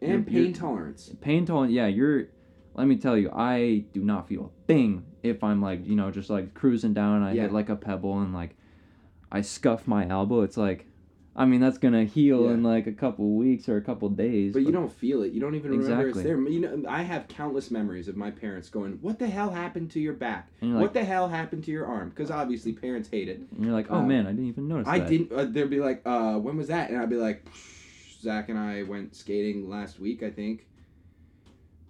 And You're- pain you're- tolerance. pain tolerance yeah you're let me tell you i do not feel a thing if i'm like you know just like cruising down and i Yeah. hit like a pebble and like i scuff my elbow it's like i mean that's gonna heal Yeah. in like a couple weeks or a couple days But you don't feel it. You don't even remember Exactly. it's there. You know, I have countless memories of my parents going, "What the hell happened to your back? What like- the hell happened to your arm?" Because obviously parents hate it. and you're like oh Uh, man i didn't even notice I that. didn't. Uh, they'd be like, uh, "When was that?" And I'd be like, "Zach and I went skating last week, I think.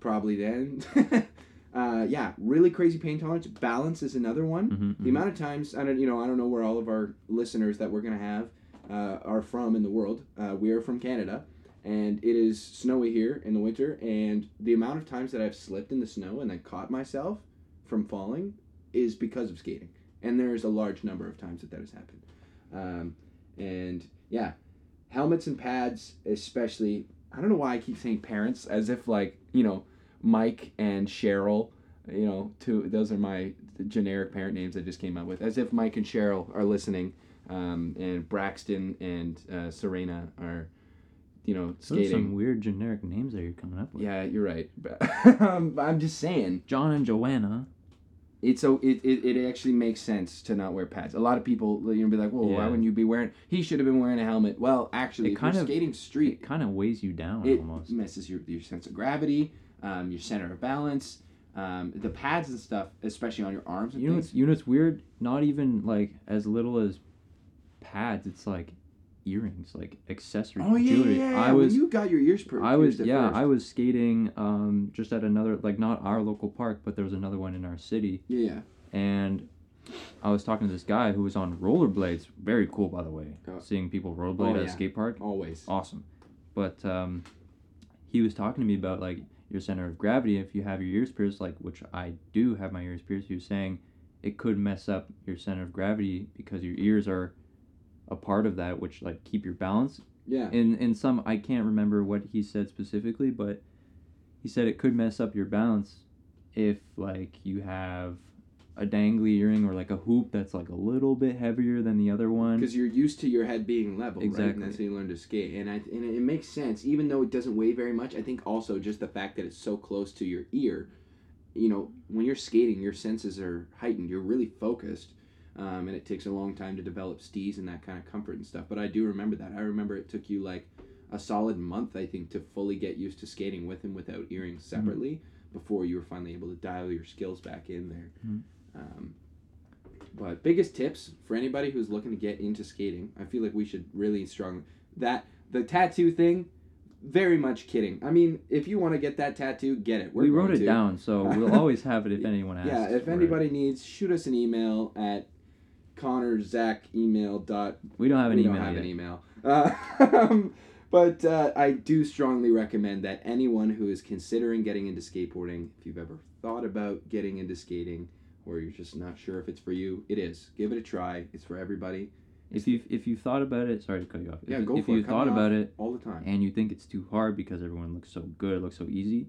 Probably then." [laughs] uh, yeah, really crazy pain tolerance. Balance is another one. Mhm, The mhm. amount of times I don't, you know, I don't know where all of our listeners that we're gonna have uh, are from in the world. Uh, we are from Canada, and it is snowy here in the winter. And the amount of times that I've slipped in the snow and then caught myself from falling is because of skating. And there's a large number of times that that has happened. Um, and yeah, helmets and pads, especially. I don't know why I keep saying parents, as if like you know, Mike and Cheryl. You know, two. Those are my generic parent names I just came up with. As if Mike and Cheryl are listening, um, and Braxton and uh, Serena are, you know, skating. Those are some weird generic names that you're coming up with Yeah, you're right. [laughs] Um, I'm just saying john and joanna it's so it, it, it actually makes sense to not wear pads. A lot of people you know be like, well, why wouldn't you be wearing? He should have been wearing a helmet. Well, actually, It if kind you're of- skating it street, kind of weighs you down it almost messes your your sense of gravity, um, your center of balance, um, the pads and stuff, especially on your arms and you know what's, you know what's weird not even like as little as pads it's like earrings like accessories Oh yeah, jewelry yeah, yeah. i was you got your ears per- I was yeah, first. I was skating um just at another like not our local park, but there was another one in our city, Yeah, yeah. and I was talking to this guy who was on rollerblades. Very cool, by the way. Oh. Seeing people rollerblade Oh, at a skate park, Always. awesome. But um, he was talking to me about like your center of gravity. If you have your ears pierced, like which I do have my ears pierced, he was saying it could mess up your center of gravity because your ears are a part of that, which like keep your balance Yeah. in in some I can't remember what he said specifically, but he said it could mess up your balance if like you have a dangly earring or like a hoop that's like a little bit heavier than the other one. because you're used to your head being level, right? And Exactly. that's how you learn to skate. And I and it makes sense, even though it doesn't weigh very much. I think also just the fact that it's so close to your ear, you know, when you're skating, your senses are heightened. You're really focused, um, and it takes a long time to develop steez and that kind of comfort and stuff. But I do remember that. I remember it took you like a solid month, I think, to fully get used to skating with and without earrings separately before you were finally able to dial your skills back in there. Mhm. Um, but biggest tips for anybody who's looking to get into skating, I feel like we should really strong that the tattoo thing. Very much kidding. I mean, if you want to get that tattoo, get it. We're we wrote it to. down, so [laughs] we'll always have it if anyone asks. Yeah, if for it. anybody needs, shoot us an email at Connor Zach email dot we don't have an we email don't have yet. an email. Uh, [laughs] but uh, I do strongly recommend that anyone who is considering getting into skateboarding, if you've ever thought about getting into skating, or you're just not sure if it's for you, it is. Give it a try. It's for everybody. If you if you thought about it, sorry to cut you off. Yeah, if, go if for you it. Cut thought me about off it all the time. and you think it's too hard because everyone looks so good, it looks so easy.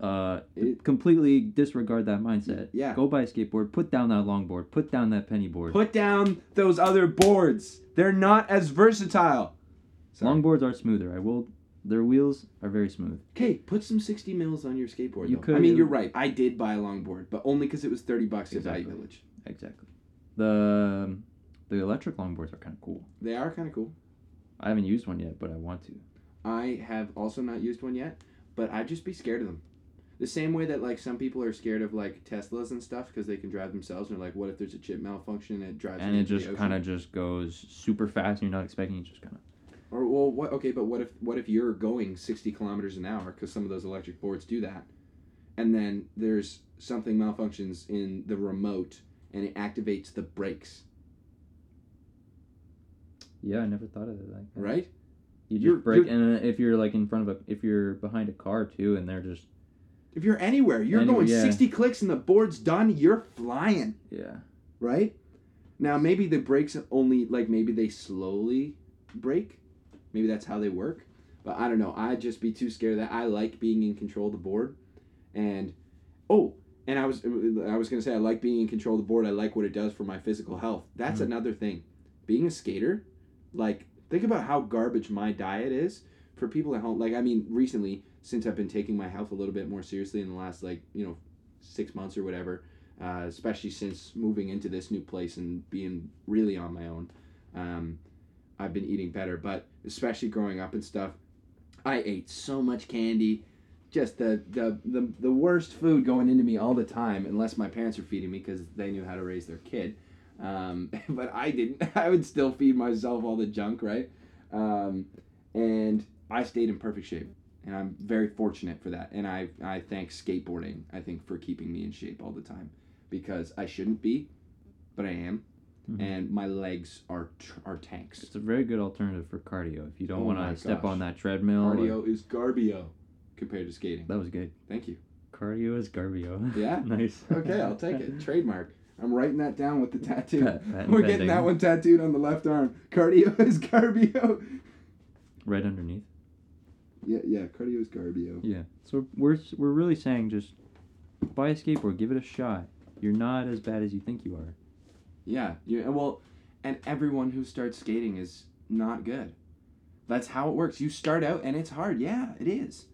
Uh, It- completely disregard that mindset. Yeah. Go buy a skateboard. Put down that longboard. Put down that penny board. Put down those other boards. They're not as versatile. Sorry. Longboards are smoother. I will. Their wheels are very smooth. Okay, put some 60 mils on your skateboard. You though. I mean, you're right. I did buy a longboard, but only because it was 30 bucks at Value Exactly. Village. Exactly. The um, the electric longboards are kind of cool. They are kind of cool. I haven't used one yet, but I want to. I have also not used one yet, but I'd just be scared of them. The same way that like some people are scared of like Teslas and stuff because they can drive themselves, and they're like, what if there's a chip malfunction and it drives And it just kind of just goes super fast, and you're not expecting it. Just kind of. Or well, what? Okay, but what if what if you're going 60 kilometers an hour because some of those electric boards do that, and then there's something malfunctions in the remote and it activates the brakes, Yeah, I never thought of it like that. right? You just You're- break, and uh, if you're like in front of a, if you're behind a car too, and they're just If you're anywhere, you're going yeah. 60 clicks and the board's done, you're flying, yeah, right? Now, maybe the brakes only, like, maybe they slowly brake. Maybe that's how they work. But I don't know. I'd just be too scared that. I like being in control of the board. And, oh, and I was I was going to say, I like being in control of the board. I like what it does for my physical health. That's Mhm. another thing. Being a skater, like, think about how garbage my diet is for people at home. Like, I mean, recently, since I've been taking my health a little bit more seriously in the last like you know six months or whatever, uh, especially since moving into this new place and being really on my own, um, I've been eating better. But especially growing up and stuff, I ate so much candy, just the the the, the worst food going into me all the time, unless my parents were feeding me because they knew how to raise their kid. Um, [laughs] but I didn't. [laughs] I would still feed myself all the junk, right? Um, and I stayed in perfect shape and I'm very fortunate for that. And I I thank skateboarding I think for keeping me in shape all the time because I shouldn't be, but I am, Mhm. and my legs are tr- are tanks. it's a very good alternative for cardio if you don't Oh want to step on that treadmill. or- Cardio is garbio compared to skating. that was good. Thank you. Cardio is garbio. Yeah? [laughs] nice. Okay, I'll take it. [laughs] Trademark. I'm writing that down with the tattoo. Pat- patent [laughs] We're getting pending. that one tattooed on the left arm. Cardio is garbio. right underneath. Yeah, yeah. Cardio is garbio. Yeah. So we're we're really saying just buy a skateboard, give it a shot. You're not as bad as you think you are. Yeah, yeah. Well, and everyone who starts skating is not good. That's how it works. You start out and it's hard. Yeah, it is.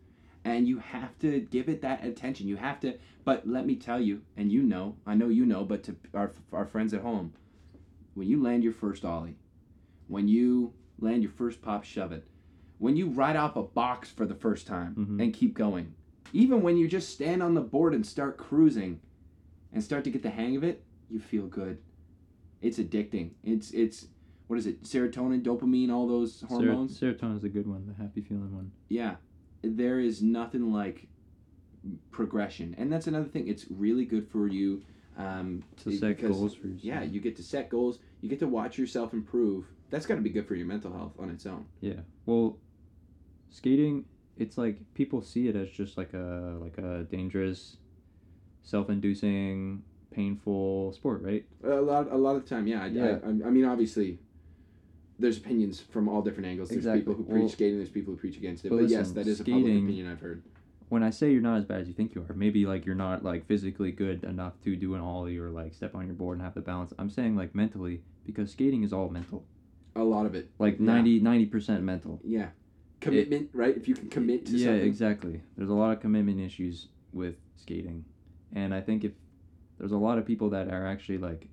And you have to give it that attention. You have to. But let me tell you, and you know, I know you know, but to our our friends at home, when you land your first ollie, when you land your first pop shove it, when you ride off a box for the first time Mhm. and keep going, even when you just stand on the board and start cruising, and start to get the hang of it, you feel good. It's addicting. It's it's what is it? Serotonin, dopamine, all those Ser- hormones. serotonin is a good one, the happy feeling one. Yeah, there is nothing like progression, and that's another thing. It's really good for you um, To it- set because, goals for yourself. Yeah, you get to set goals. You get to watch yourself improve. That's got to be good for your mental health on its own. Yeah. Well, skating, it's like people see it as just like a like a dangerous, self-inducing, painful sport, right? A lot, a lot of the time, yeah. I, Yeah. I, I mean, obviously, there's opinions from all different angles. There's Exactly. people who Well- preach skating. There's people who preach against it. but But, yes, listen, that is a public skating- opinion I've heard. When I say you're not as bad as you think you are, maybe like you're not like physically good enough to do an ollie or like step on your board and have the balance. I'm saying like mentally because skating is all mental. A lot of it. Like Yeah. 90 percent mental. Yeah. Commitment, right? If you can commit to yeah, something. exactly. There's a lot of commitment issues with skating, and I think if there's a lot of people that are actually like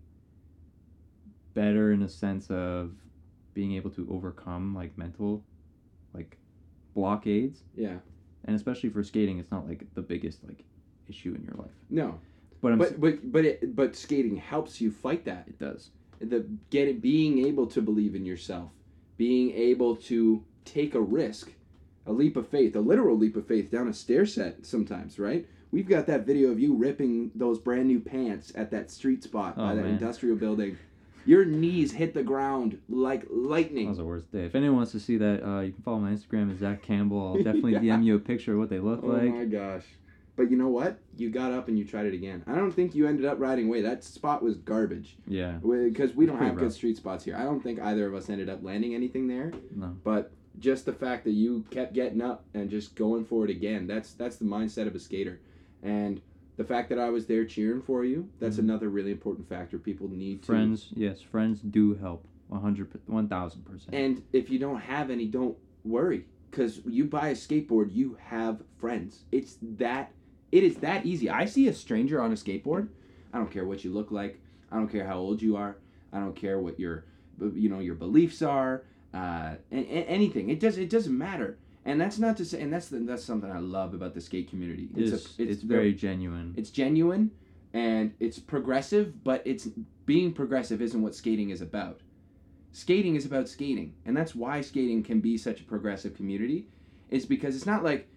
better in a sense of being able to overcome like mental like blockades Yeah. and especially for skating it's not like the biggest like issue in your life No. But I'm. But but but it, but skating helps you fight that. it does. The get it being able to believe in yourself, being able to take a risk, a leap of faith, a literal leap of faith down a stair set sometimes, right? We've got that video of you ripping those brand new pants at that street spot by Oh, that man. industrial building. Your knees hit the ground like lightning. That was the worst day. If anyone wants to see that, uh, you can follow my Instagram at Zach Campbell. I'll [laughs] definitely Yeah. DM you a picture of what they look Oh like. Oh my gosh. But you know what? You got up and you tried it again. I don't think you ended up riding away. That spot was garbage. Yeah. Because we don't have good street spots here. I don't think either of us ended up landing anything there. No. But just the fact that you kept getting up and just going for it again, that's that's the mindset of a skater. And the fact that I was there cheering for you, that's Mhm. another really important factor people need to Friends, yes, friends do help. 100, 1000%. And if you don't have any, don't worry. Because you buy a skateboard, you have friends. It's that, it is that easy. I see a stranger on a skateboard. I don't care what you look like. I don't care how old you are. I don't care what your, you know, your beliefs are. Uh, anything. It does. It doesn't matter. And that's not to say. And that's the, that's something I love about the skate community. it's, a, it's, very genuine. it's genuine, and it's progressive. But it's being progressive isn't what skating is about skating is about skating and that's why skating can be such a progressive community is because it's not like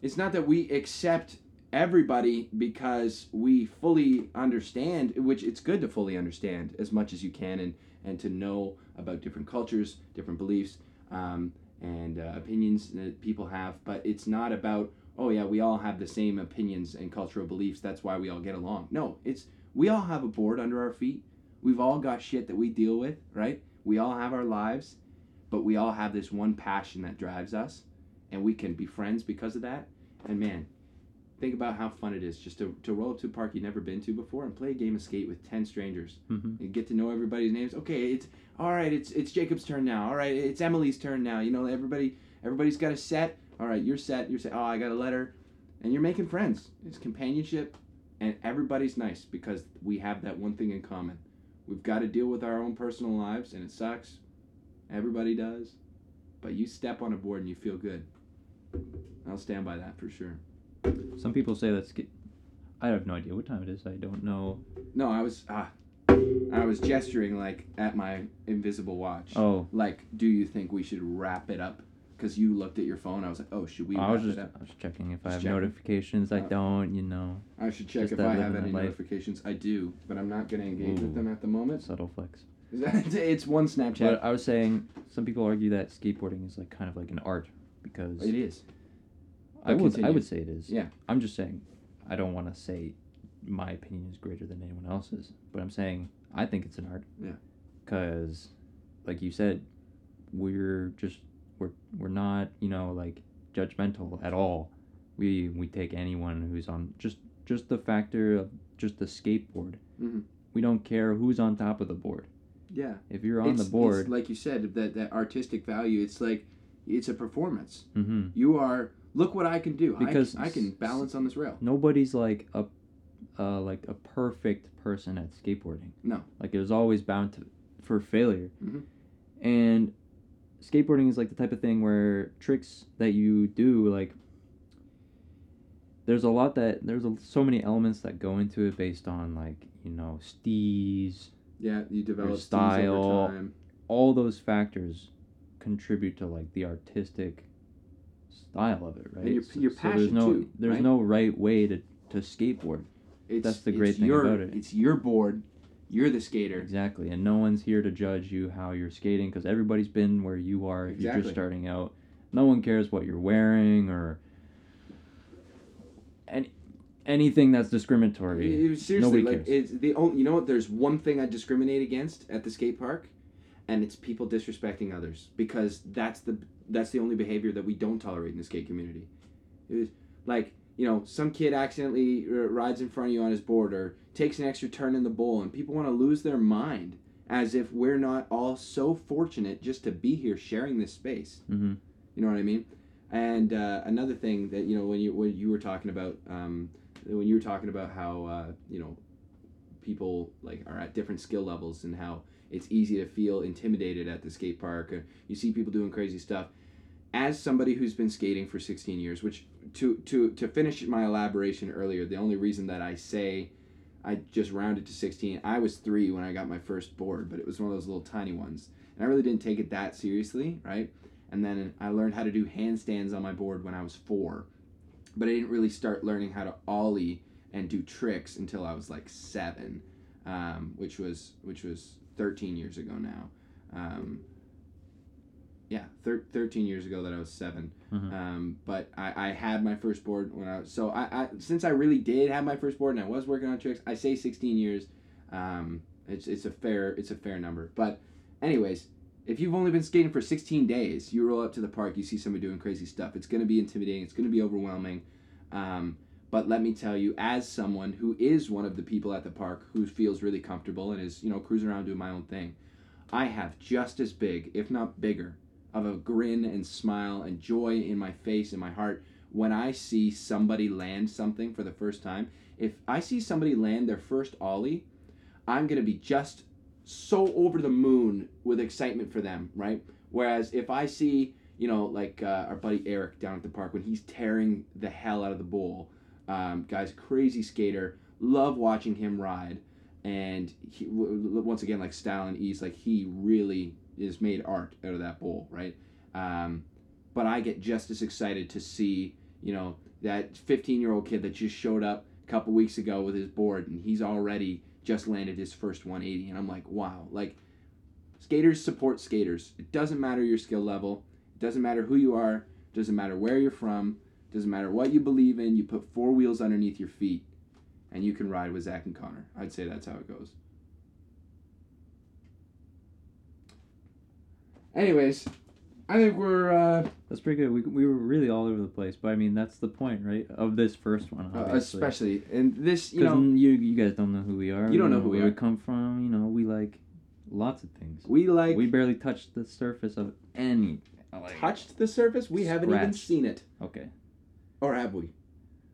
it's not that we accept everybody because we fully understand which it's good to fully understand as much as you can and and to know about different cultures different beliefs um, and uh, opinions that people have but it's not about oh yeah we all have the same opinions and cultural beliefs that's why we all get along no it's we all have a board under our feet we've all got shit that we deal with right we all have our lives, but we all have this one passion that drives us, and we can be friends because of that. And man, think about how fun it is just to, to roll up to a park you've never been to before and play a game of skate with 10 strangers. hmm You get to know everybody's names. Okay, it's all right, it's it's Jacob's turn now. All right, it's Emily's turn now. You know, everybody everybody's got a set. All right, you're set. You're set. Oh, I got a letter. And you're making friends. It's companionship and everybody's nice because we have that one thing in common. We've got to deal with our own personal lives and it sucks. Everybody does. But you step on a board and you feel good. I'll stand by that for sure. Some people say that's. Sk- I have no idea what time it is. I don't know. No, I was ah I was gesturing like at my invisible watch. Oh, Like, do you think we should wrap it up? Because you looked at your phone. I was like, oh, should we I was just it up? I was checking if I have checking. notifications. I Oh. don't. You know, I should check if I have any notifications. I do, but I'm not to engage Ooh. with them at the moment. subtle flex. [laughs] it's one Snapchat. But I was saying, some people argue that skateboarding is like kind of like an art because it is. I would I would say it is. Yeah. I'm just saying, I don't want to say my opinion is greater than anyone else's, but I'm saying I think it's an art. Yeah. Because, like you said, we're just we're we're not you know like judgmental at all. We we take anyone who's on just just the factor of just the skateboard. Mhm. We don't care who's on top of the board. Yeah. If you're on it's, the board, it's like you said, that that artistic value. It's like, it's a performance. hmm You are. Look what I can do. I Because can- I, can balance on this rail. nobody's like a uh, like a perfect person at skateboarding. No. Like it was always bound to for failure. Mhm. And skateboarding is like the type of thing where tricks that you do like there's a lot that there's a, so many elements that go into it based on like you know steez Yeah, you develop style, style over time. all those factors contribute to like the artistic style of it right And your- your there's passion, no too, there's right? no right way to to skateboard It's, That's the great thing your, about it. It's your board. You're the skater. Exactly, and no one's here to judge you how you're skating because everybody's been where you are. If you're just starting out, no one cares what you're wearing or any anything that's discriminatory. It- seriously, Nobody like cares. it's the only. You know what? There's one thing I discriminate against at the skate park, and it's people disrespecting others because that's the that's the only behavior that we don't tolerate in the skate community. It is like you know some kid accidentally uh, rides in front of you on his board or takes an extra turn in the bowl, and people want to lose their mind as if we're not all so fortunate just to be here sharing this space. hmm You know what I mean? And uh, another thing that you know when you when you were talking about um, when you were talking about how uh, you know people like are at different skill levels and how it's easy to feel intimidated at the skate park. You see people doing crazy stuff. As somebody who's been skating for 16 years, which to to to finish my elaboration earlier, the only reason that I say I just rounded to 16. I was three when I got my first board, but it was one of those little tiny ones. And I really didn't take it that seriously, right? And then I learned how to do handstands on my board when I was four. But I didn't really start learning how to ollie and do tricks until I was like seven, um, which was which was 13 years ago now. Um, yeah, thir- 13 years ago that I was 7 Mhm. Um, but I, I had my first board when I was so I, I since I really did have my first board and I was working on tricks. I say 16 years. Um, it's it's a fair it's a fair number. But anyways, if you've only been skating for 16 days, you roll up to the park, you see somebody doing crazy stuff. It's going to be intimidating. It's going to be overwhelming. Um, but let me tell you, as someone who is one of the people at the park who feels really comfortable and is you know cruising around doing my own thing, I have just as big, if not bigger, of a grin and smile and joy in my face and my heart when I see somebody land something for the first time. If I see somebody land their first ollie, I'm gonna be just so over the moon with excitement for them, right? Whereas if I see, you know, like uh, our buddy Eric down at the park when he's tearing the hell out of the bowl, um, guy's crazy skater, love watching him ride, and he, once again like style and ease, like he really is made art out of that bowl, right? Um, but I get just as excited to see, you know, that 15 year old kid that just showed up a couple weeks ago with his board and he's already just landed his first 180. And I'm like, wow, like skaters support skaters. It doesn't matter your skill level, it doesn't matter who you are, it doesn't matter where you're from, it doesn't matter what you believe in. You put four wheels underneath your feet and you can ride with Zach and Connor. I'd say that's how it goes. Anyways, I think we're uh, That's pretty good. We, we were really all over the place, but I mean that's the point, right? Of this first one, uh, obviously. especially and this, you know, you you guys don't know who we are. You don't know know who we where are. we come from. You know, we like lots of things. we like we barely touched the surface of any. Like, touched the surface. We haven't even seen it, Okay. or have we?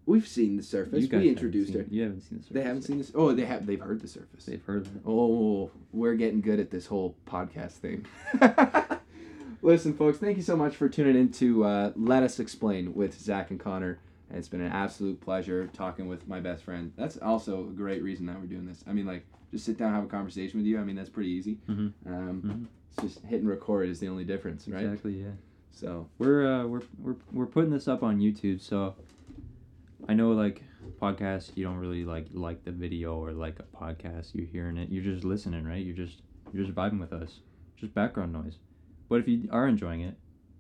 We've seen the surface. We introduced seen- her. You haven't seen the surface. They haven't seen this. Oh, they have. They've heard the surface. They've heard it. Oh, we're getting good at this whole podcast thing. [laughs] Listen, folks, thank you so much for tuning in to uh, Let Us Explain with Zach and Connor. And it's been an absolute pleasure talking with my best friend. That's also a great reason that we're doing this. I mean, like, just sit down have a conversation with you. I mean, that's pretty easy. Mhm. Um, Mhm. It's just hitting record is the only difference, right? Exactly. Yeah. So, We're uh we're we're we're putting this up on YouTube, so I know like podcasts you don't really like like the video or like a podcast you're hearing it you're just listening right you're just you're just vibing with us just background noise but if you are enjoying it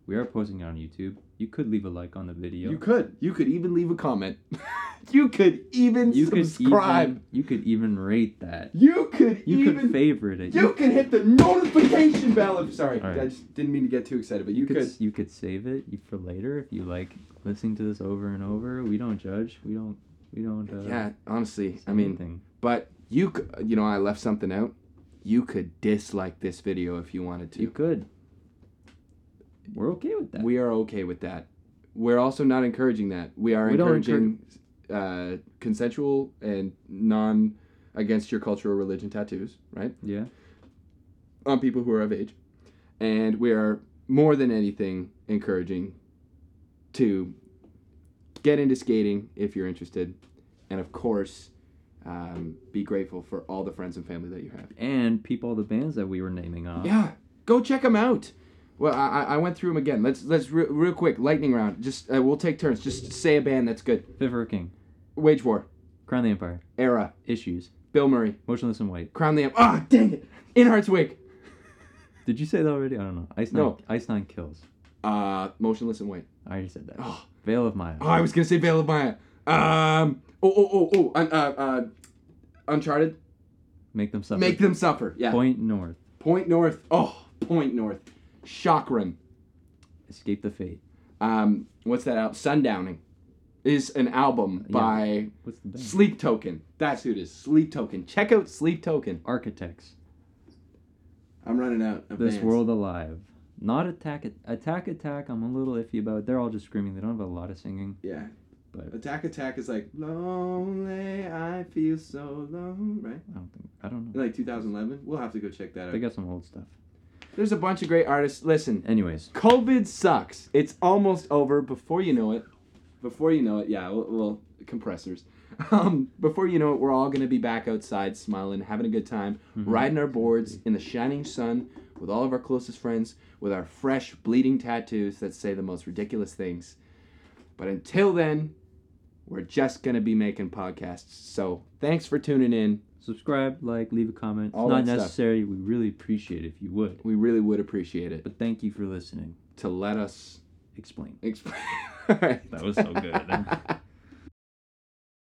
we are posting it on YouTube you could leave a like on the video you could. You could even leave a comment. [laughs] you could even you could subscribe. even you could even rate that you could you even could favorite it You can hit the notification bell. If, sorry, right. I just didn't mean to get too excited, but you, you could could. you could save it for later if you like listening to this over and over we don't judge we don't we don't uh, Yeah, honestly, I mean, anything. but you, you know, I left something out. You could dislike this video if you wanted to. You could. We're okay with that. We are okay with that. We're also not encouraging that. We are We don't encouraging uh, consensual and non against your cultural religion tattoos, right? yeah. On people who are of age, and we are more than anything encouraging to get into skating if you're interested, and of course, um, be grateful for all the friends and family that you have. And peep all the bands that we were naming off. Yeah, go check them out. Well, I, I- I went through them again. Let's let's re- real quick lightning round. Just uh, we'll take turns. Just say a band that's good. Fit for King. Wage War, Crown the Empire. Erra, Issues. Bilmuri, Motionless in White. Crown the Amp. Ah, dang it! In Hearts Wake. [laughs] Did you say that already? I don't know. Ice Nine. No. Ice Nine Kills. Uh, Motionless in White. I already said that. Oh, Veil of Maya. oh I was gonna say Veil of Maya. Um. Oh oh oh oh. Un- uh, uh, Uncharted. Make them suffer. Make them suffer. Yeah. Point North. Point North. Oh, Point North. Chakram. Escape the Fate. Um. What's that out? Sundowning. Is an album Yeah. by What's the band? Sleep Token. That's who it is. Sleep Token. Check out Sleep Token. Architects. I'm running out of This bands. World Alive. Not Attack. Attack Attack. I'm a little iffy about. They're all just screaming. They don't have a lot of singing. Yeah. But Attack Attack is like lonely. I feel so alone. Right. I don't think. I don't know. Like 2011. We'll have to go check that out. They got some old stuff. There's a bunch of great artists. Listen, Anyways. COVID sucks. It's almost over. Before you know it, before you know it, yeah, well, well compressors. [laughs] Um, before you know it, we're all gonna be back outside, smiling, having a good time, Mhm. riding our boards in the shining sun with all of our closest friends, with our fresh, bleeding tattoos that say the most ridiculous things. But until then, we're just gonna be making podcasts. So thanks for tuning in. Subscribe, like, leave a comment. It's not that stuff. necessary. We really appreciate it if you would. We really would appreciate it But thank you for listening. to let us Explain. explain. [laughs] All right. That was so good. [laughs]